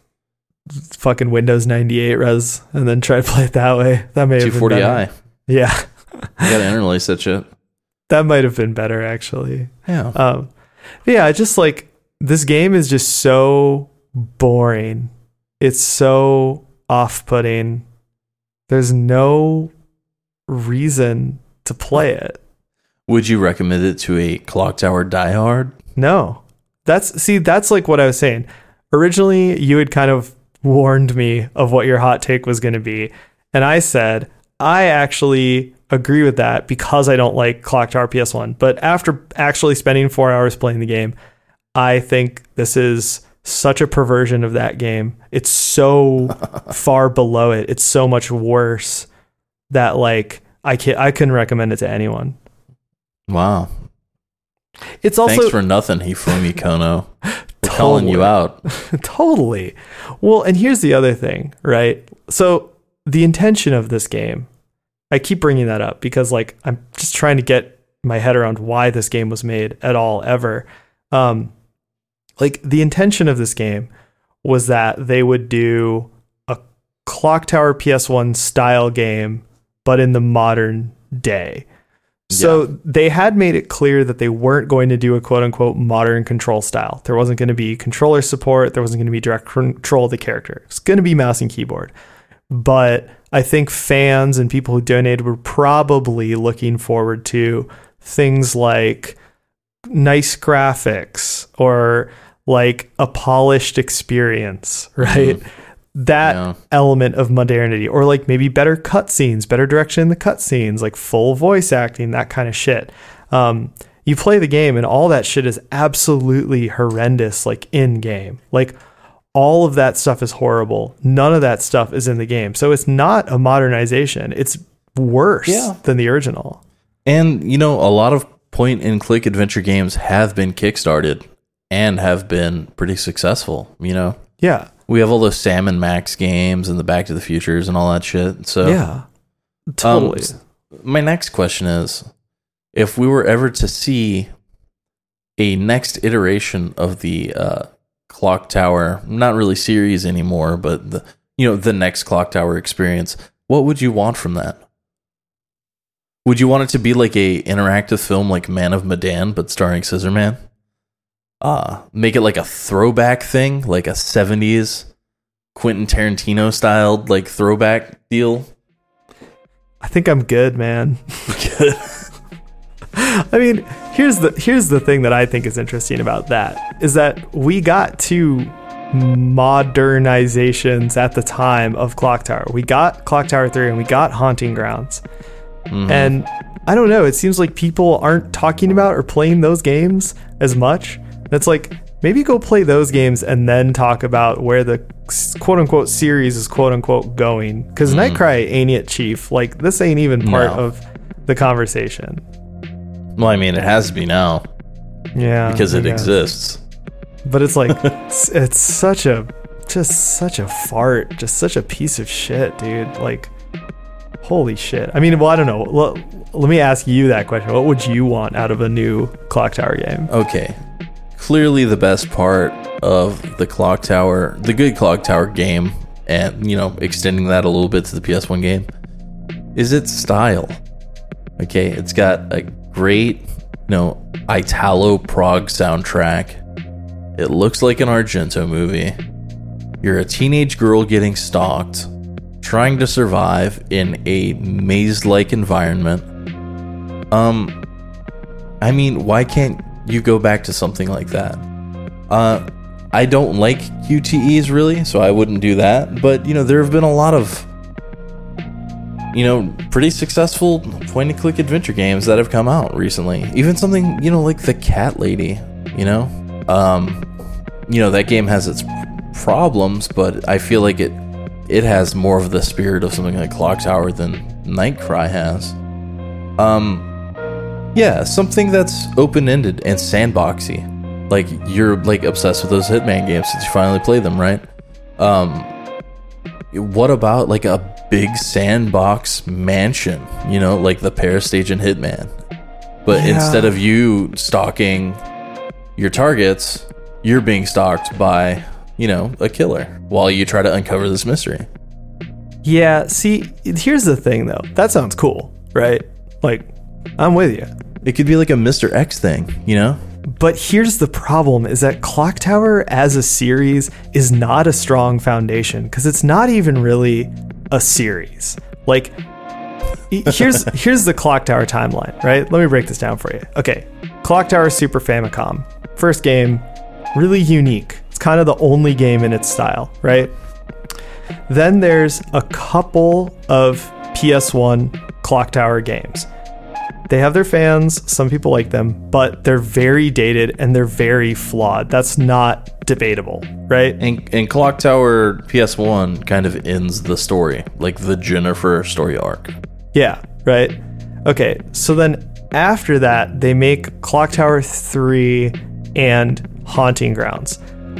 S1: fucking Windows 98 res and then tried to play it that way. That may have been better.
S2: 240i.
S1: Yeah.
S2: You gotta interlace that shit.
S1: That might have been better actually.
S2: Yeah.
S1: Um, yeah, just like this game is just so boring. It's so off-putting. There's no reason to play it.
S2: Would you recommend it to a clock tower diehard?
S1: No. That's see, that's like what I was saying. Originally, you had kind of warned me of what your hot take was going to be, and I said I actually agree with that because I don't like Clock Tower PS1. But after actually spending four hours playing the game, I think this is such a perversion of that game. It's so far below it. It's so much worse that like I can I couldn't recommend it to anyone.
S2: Wow.
S1: It's also
S2: Thanks for nothing, Hifumi Kono. We're calling you out.
S1: totally. Well, and here's the other thing, right? So the intention of this game, I keep bringing that up because like I'm just trying to get my head around why this game was made at all ever. Um, like the intention of this game was that they would do a Clock Tower PS1 style game but in the modern day. So
S2: Yeah.
S1: they had made it clear that they weren't going to do a quote unquote modern control style. There wasn't going to be controller support. There wasn't going to be direct control of the character. It's going to be mouse and keyboard. But I think fans and people who donated were probably looking forward to things like nice graphics or like a polished experience, right? That
S2: Yeah.
S1: element of modernity, or like maybe better cutscenes, better direction in the cutscenes, like full voice acting, that kind of shit. Um, you play the game, and all that shit is absolutely horrendous, like in game. Like all of that stuff is horrible. None of that stuff is in the game. So it's not a modernization. It's worse
S2: Yeah.
S1: than the original.
S2: And you know, a lot of point and click adventure games have been kickstarted and have been pretty successful, you know.
S1: Yeah.
S2: We have all those Sam and Max games and the Back to the Futures and all that shit. So
S1: yeah. Totally.
S2: Um, my next question is if we were ever to see a next iteration of the uh, clock tower not really series anymore but the you know the next clock tower experience what would you want from that would you want it to be like a interactive film like man of medan but starring scissorman uh make it like a throwback thing like a 70s quentin tarantino styled like throwback deal
S1: I think I'm good, man. I mean, here's the here's the thing that I think is interesting about that is that we got two modernizations at the time of Clock Tower. We got Clock Tower 3 and we got Haunting Grounds. And I don't know, it seems like people aren't talking about or playing those games as much. It's like maybe go play those games and then talk about where the quote unquote series is quote unquote going. Because hmm. Nightcry ain't it, Chief. Like this ain't even part
S2: No.
S1: of the conversation.
S2: Well, I mean, it has to be now
S1: Yeah,
S2: because it exists.
S1: But it's like it's, it's such a just such a fart, just such a piece of shit, dude. Like holy shit. I mean, well, I don't know. Let, let me ask you that question. What would you want out of a new Clock Tower game?
S2: Okay. Clearly, the best part of the Clock Tower, the good Clock Tower game, and, you know, extending that a little bit to the PS1 game, is its style. Okay. It's got a great, you know, Italo prog soundtrack. It looks like an Argento movie. You're a teenage girl getting stalked, trying to survive in a maze like environment. Um, I mean, why can't you go back to something like that? Uh, I don't like QTEs really, so I wouldn't do that. But you know, there have been a lot of, you know, pretty successful point and click adventure games that have come out recently. Even something you know like the Cat Lady. You know, um, you know that game has its problems, but I feel like it it has more of the spirit of something like Clock Tower than Nightcry has. Um, yeah, something that's open ended and sandboxy. Like you're like obsessed with those Hitman games since you finally play them, right? Um, what about like a big sandbox mansion? You know, like the Paris Agent Hitman. But
S1: Yeah.
S2: instead of you stalking your targets, you're being stalked by, you know, a killer while you try to uncover this mystery.
S1: Yeah, see, here's the thing though. That sounds cool, right? Like, I'm with you.
S2: It could be like a Mr. X thing, you know?
S1: But here's the problem is that Clock Tower as a series is not a strong foundation because it's not even really a series. Like here's here's the Clock Tower timeline, right? Let me break this down for you. Okay. Clock Tower Super Famicom. First game, really unique. It's kind of the only game in its style, right? Then there's a couple of PS1 Clock Tower games. They have their fans, some people like them, but they're very dated and they're very flawed. That's not debatable, right?
S2: And, and Clock Tower PS1 kind of ends the story, like the Jennifer story arc.
S1: Yeah, right. Okay, so then after that, they make Clock Tower 3 and Haunting Grounds.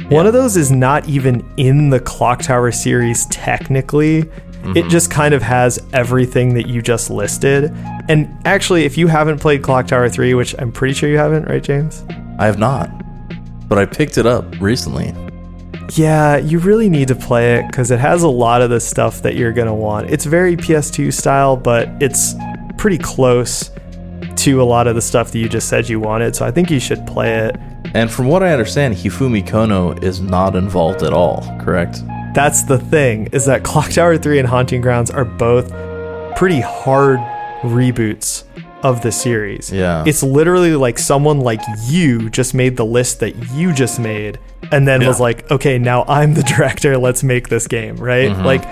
S1: One of those is not even in the Clock Tower series technically. It mm-hmm. just kind of has everything that you just listed. And actually, if you haven't played Clock Tower 3, which I'm pretty sure you haven't, right, James?
S2: I have not, but I picked it up recently.
S1: Yeah, you really need to play it because it has a lot of the stuff that you're gonna want. It's very PS2 style, but it's pretty close to a lot of the stuff that you just said you wanted. So I think you should play it.
S2: And from what I understand, Hifumi Kono is not involved at all, correct?
S1: That's the thing is that Clock Tower 3 and Haunting Grounds are both pretty hard reboots of the series.
S2: Yeah.
S1: It's literally like someone like you just made the list that you just made and then was like, okay, now I'm the director, let's make this game, right?
S2: Mm-hmm.
S1: Like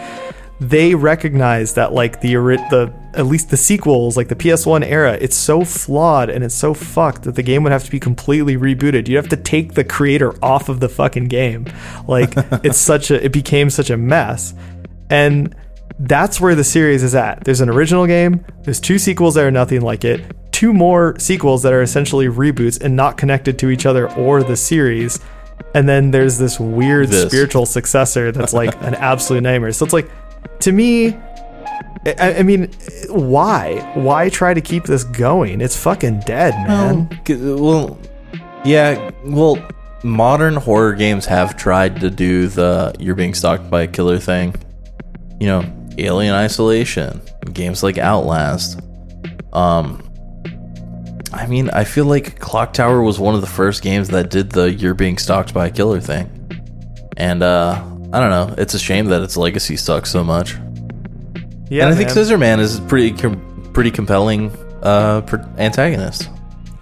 S1: they recognize that like the the at least the sequels, like the PS1 era, it's so flawed and it's so fucked that the game would have to be completely rebooted. You'd have to take the creator off of the fucking game. Like it's such a it became such a mess. And that's where the series is at. There's an original game, there's two sequels that are nothing like it, two more sequels that are essentially reboots and not connected to each other or the series. And then there's this weird
S2: This.
S1: spiritual successor that's like an absolute nightmare. So it's like, to me, I, I mean, why? Why try to keep this going? It's fucking dead, man.
S2: G- Well, yeah. Well, modern horror games have tried to do the "you're being stalked by a killer" thing. You know, Alien Isolation, games like Outlast. Um, I mean, I feel like Clock Tower was one of the first games that did the "you're being stalked by a killer" thing, and uh, I don't know. It's a shame that its legacy sucks so much.
S1: yeah,
S2: and I think
S1: man.
S2: Scissor Man is pretty com- pretty compelling uh, pr- antagonist.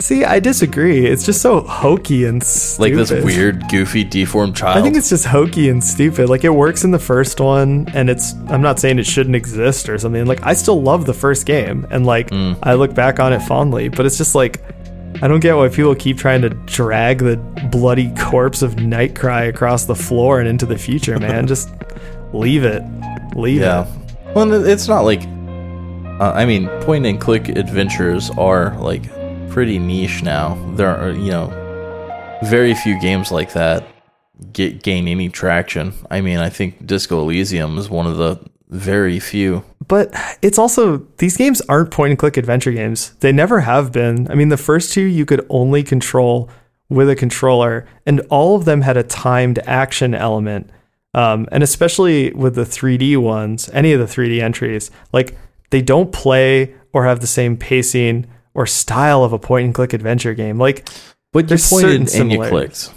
S1: See, I disagree. It's just so hokey and stupid.
S2: like this weird, goofy, deformed child.
S1: I think it's just hokey and stupid. Like it works in the first one, and it's. I'm not saying it shouldn't exist or something. Like I still love the first game, and like
S2: Mm.
S1: I look back on it fondly. But it's just like I don't get why people keep trying to drag the bloody corpse of Nightcry across the floor and into the future. Man, just leave it. Leave it.
S2: yeah.
S1: it.
S2: Well, it's not like. Uh, I mean, point and click adventures are like pretty niche now. There are, you know, very few games like that get gain any traction. I mean, I think Disco Elysium is one of the very few.
S1: But it's also these games aren't point and click adventure games. They never have been. I mean, the first two you could only control with a controller, and all of them had a timed action element. Um, and especially with the 3D ones, any of the 3D entries, like they don't play or have the same pacing or style of a point and click adventure game. Like,
S2: But you
S1: There's
S2: pointed
S1: certain
S2: and you
S1: similarities.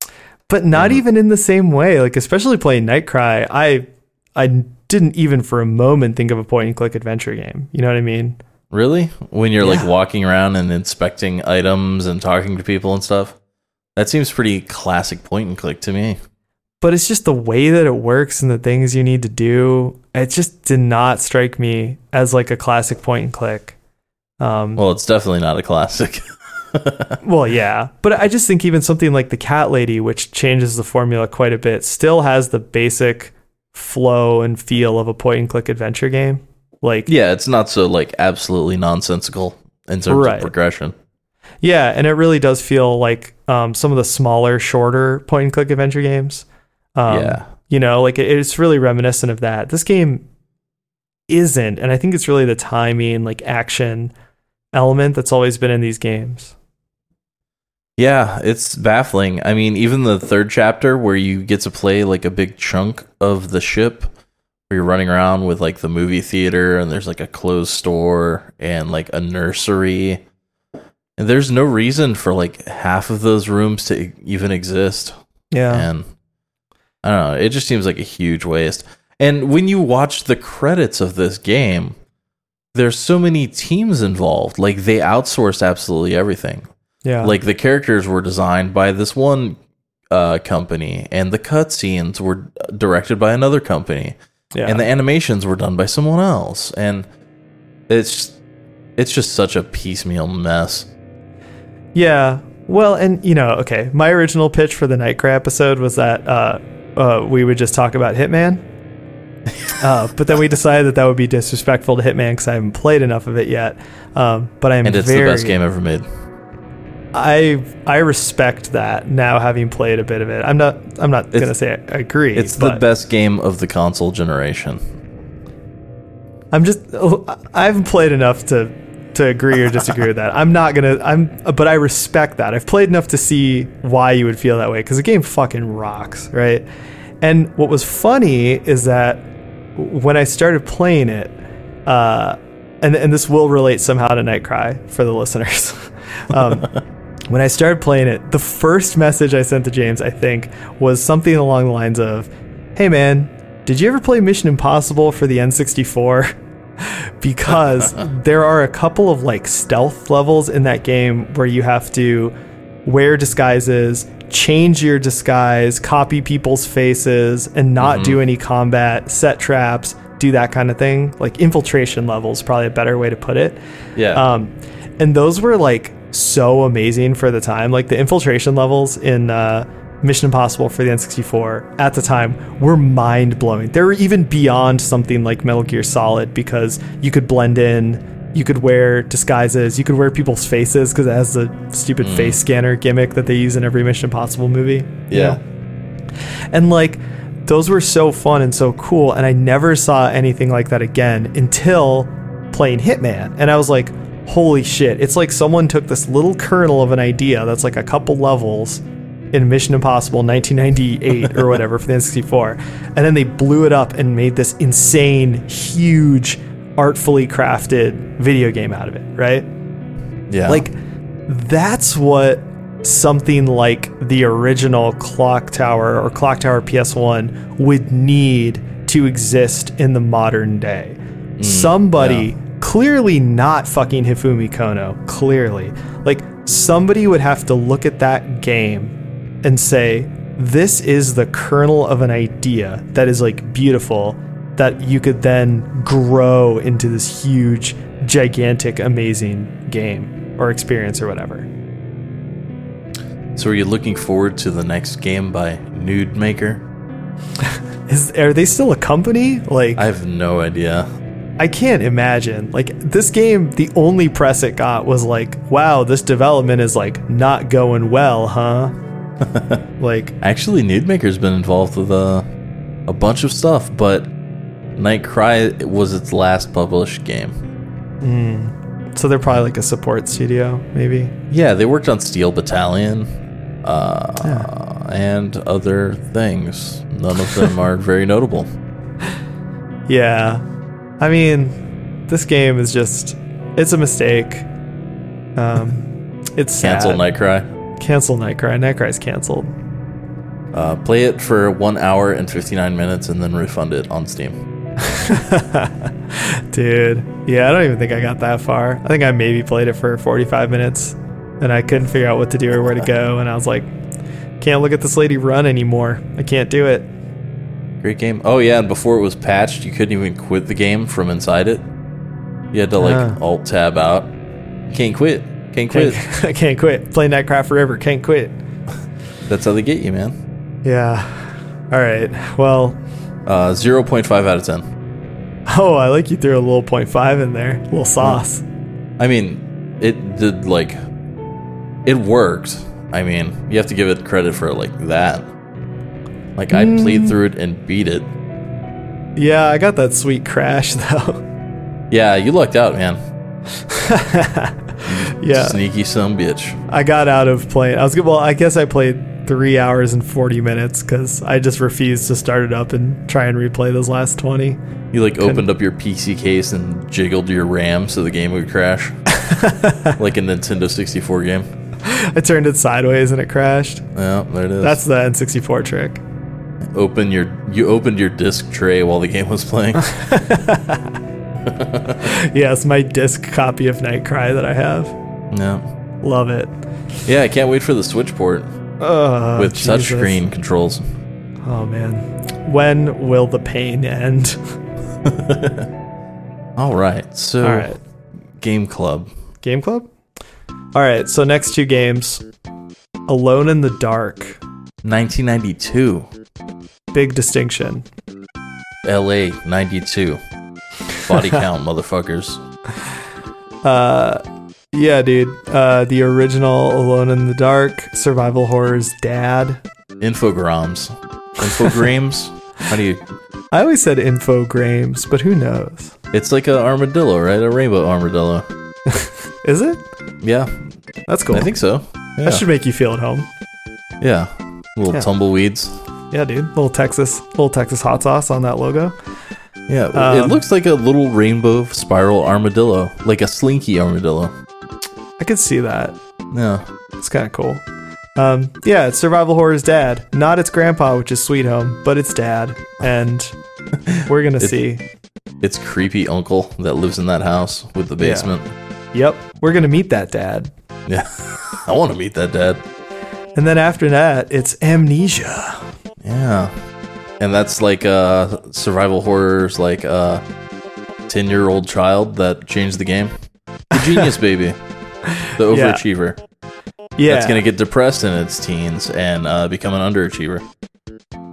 S2: clicked.
S1: but not even in the same way. Like, especially playing Nightcry, I I didn't even for a moment think of a point and click adventure game. You know what I mean?
S2: Really? When you're like walking around and inspecting items and talking to people and stuff? That seems pretty classic point and click to me.
S1: but it's just the way that it works and the things you need to do. It just did not strike me as like a classic point and click. Um, well,
S2: Well, it's definitely not a classic.
S1: Well, yeah, but I just think even something like the Cat Lady, which changes the formula quite a bit, still has the basic flow and feel of a point and click adventure game. Like,
S2: yeah, it's not so like absolutely nonsensical in terms
S1: Right.
S2: of progression.
S1: Yeah, and it really does feel like um, some of the smaller, shorter point and click adventure games. Um,
S2: Yeah.
S1: You know, like it- it's really reminiscent of that. This game isn't, and I think it's really the timing, like action element that's always been in these games.
S2: Yeah, it's baffling. I mean, even the third chapter where you get to play like a big chunk of the ship where you're running around with like the movie theater and there's like a clothes store and like a nursery. And there's no reason for like half of those rooms to even exist.
S1: Yeah.
S2: And I don't know, it just seems like a huge waste. And when you watch the credits of this game, there's so many teams involved. Like they outsourced absolutely everything
S1: yeah.
S2: like the characters were designed by this one uh, company and the cutscenes were directed by another company
S1: yeah.
S2: and the animations were done by someone else and it's it's just such a piecemeal mess
S1: Yeah. Well, and you know, okay, my original pitch for the Nightcrawler episode was that uh, uh, we would just talk about Hitman. uh, but then we decided that that would be disrespectful to Hitman because I haven't played enough of it yet. Um, but I'm
S2: and it's
S1: very,
S2: the best game ever made
S1: I I respect that now, having played a bit of it. I'm not I'm not
S2: It's-
S1: gonna say I agree.
S2: it's the best game of the console generation
S1: I'm just I haven't played enough to to agree or disagree with that. I'm not gonna. I'm, but I respect that. I've played enough to see why you would feel that way because the game fucking rocks, right? And what was funny is that when I started playing it, uh, and and this will relate somehow to Nightcry for the listeners. um, when I started playing it, the first message I sent to James, I think, was something along the lines of, "Hey man, did you ever play Mission Impossible for the N64?" because there are a couple of like stealth levels in that game where you have to wear disguises, change your disguise, copy people's faces, and not do any combat, set traps, do that kind of thing. Like infiltration levels, probably a better way to put it.
S2: Yeah.
S1: Um, and those were like so amazing for the time. Like the infiltration levels in uh, Mission Impossible for the N64 at the time were mind blowing. They were even beyond something like Metal Gear Solid because you could blend in. You could wear disguises. You could wear people's faces because it has the stupid face scanner gimmick that they use in every Mission Impossible movie. you
S2: Yeah.
S1: know? And like those were so fun and so cool and I never saw anything like that again until playing Hitman. And I was like, "Holy shit. It's like someone took this little kernel of an idea that's like a couple levels in Mission Impossible 1998 or whatever for the N64 and then they blew it up and made this insane huge artfully crafted video game out of it, right?
S2: yeah.
S1: Like that's what something like the original Clock Tower or Clock Tower PS1 would need to exist in the modern day. Mm, somebody clearly not fucking Hifumi Kono, clearly. Like somebody would have to look at that game and say this is the kernel of an idea that is like beautiful that you could then grow into this huge gigantic amazing game or experience or whatever.
S2: so are you looking forward to the next game by Nude Maker?
S1: Is are they still a company? Like
S2: I have no idea.
S1: I can't imagine. Like this game, the only press it got was like, "Wow, this development is like not going well, huh?" like,
S2: Actually, Nude Maker's been involved with a a bunch of stuff, but Night Cry was its last published game.
S1: so they're probably like a support studio, maybe.
S2: Yeah, they worked on Steel Battalion uh, and other things. None of them are very notable.
S1: Yeah, I mean, this game is just—it's a mistake. Um, it's
S2: Cancel
S1: sad.
S2: Night Cry.
S1: Cancel Nightcry. Nightcry's canceled.
S2: Uh, play it for one hour and 59 minutes and then refund it on Steam.
S1: Dude, yeah, I don't even think I got that far. I think I maybe played it for 45 minutes and I couldn't figure out what to do or where to go. And I was like, can't look at this lady run anymore. I can't do it.
S2: Great game. Oh, yeah, and before it was patched, you couldn't even quit the game from inside it. You had to like
S1: Ah.
S2: alt tab out. Can't quit. Can't quit.
S1: Can't, I can't quit. Play Nightcraft forever. Can't quit.
S2: That's how they get you, man.
S1: Yeah. All right. Well,
S2: Uh, 0.5 out of 10.
S1: oh, I like you threw a little point five in there. A little sauce.
S2: I mean, it did like it worked. I mean, you have to give it credit for like that. Like I played mm. through it and beat it.
S1: Yeah, I got that sweet crash though.
S2: Yeah, you lucked out, man.
S1: yeah.
S2: Sneaky some bitch.
S1: I got out of playing. I was good. Well, I guess I played three hours and 40 minutes because I just refused to start it up and try and replay those last 20.
S2: You like opened up your PC case and jiggled your RAM so the game would crash. like a Nintendo 64 game.
S1: I turned it sideways and it crashed.
S2: Yeah, there it is.
S1: That's the N64 trick.
S2: Open your you opened your disc tray while the game was playing.
S1: Yes, my disc copy of Night Cry that I have.
S2: yeah.
S1: Love it.
S2: Yeah, I can't wait for the Switch port
S1: Oh,
S2: with
S1: Jesus.
S2: touchscreen controls.
S1: Oh man, when will the pain end?
S2: All right. So
S1: All right,
S2: Game Club.
S1: Game Club. All right, so next two games, Alone in the Dark.
S2: 1992.
S1: Big distinction.
S2: LA 92. Body count, motherfuckers.
S1: Uh, yeah, dude. Uh, the original Alone in the Dark survival horror's dad.
S2: Infograms. Infogrames? How do you.
S1: I always said infogrames, but who knows?
S2: It's like an armadillo, right? A rainbow armadillo.
S1: Is it?
S2: Yeah,
S1: That's cool.
S2: I think so. Yeah,
S1: that should make you feel at home.
S2: yeah. Little
S1: Yeah.
S2: tumbleweeds.
S1: Yeah, dude. Little Texas, little Texas hot sauce on that logo.
S2: Yeah, it
S1: Um,
S2: looks like a little rainbow spiral armadillo, like a slinky armadillo.
S1: I could see that.
S2: Yeah,
S1: It's kind of cool. Um, yeah, it's survival horror's dad, not its grandpa, which is Sweet Home, but its dad, and we're gonna
S2: It-
S1: see.
S2: it's creepy uncle that lives in that house with the
S1: Yeah.
S2: basement.
S1: Yep, we're gonna meet that dad,
S2: Yeah, I want to meet that dad.
S1: And then after that, it's Amnesia.
S2: Yeah, and that's like uh survival horrors, like uh ten year old child that changed the game. The genius baby, the
S1: Yeah.
S2: overachiever.
S1: Yeah,
S2: That's gonna get depressed in its teens and uh, become an underachiever.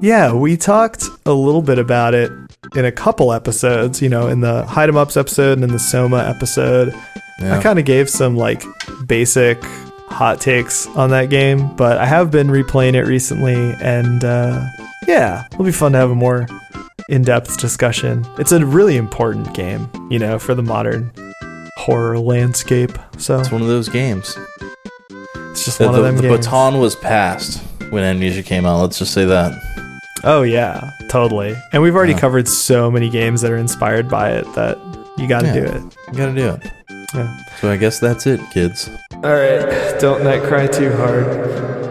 S1: Yeah, we talked a little bit about it in a couple episodes, you know, in the Hide 'em Ups episode and in the Soma episode.
S2: Yeah.
S1: I kind of gave some like basic hot takes on that game, but I have been replaying it recently and uh, yeah, it'll be fun to have a more in depth discussion. It's a really important game, you know, for the modern horror landscape. So
S2: it's one of those games.
S1: it's just
S2: The,
S1: one of
S2: the-
S1: them
S2: the
S1: games.
S2: baton was passed when Amnesia came out. Let's just say that.
S1: Oh yeah, totally. And we've already
S2: Yeah.
S1: covered so many games that are inspired by it that you got to
S2: Yeah.
S1: do it.
S2: You gotta do it.
S1: Yeah.
S2: So I guess that's it, kids.
S1: All right, don't night cry too hard.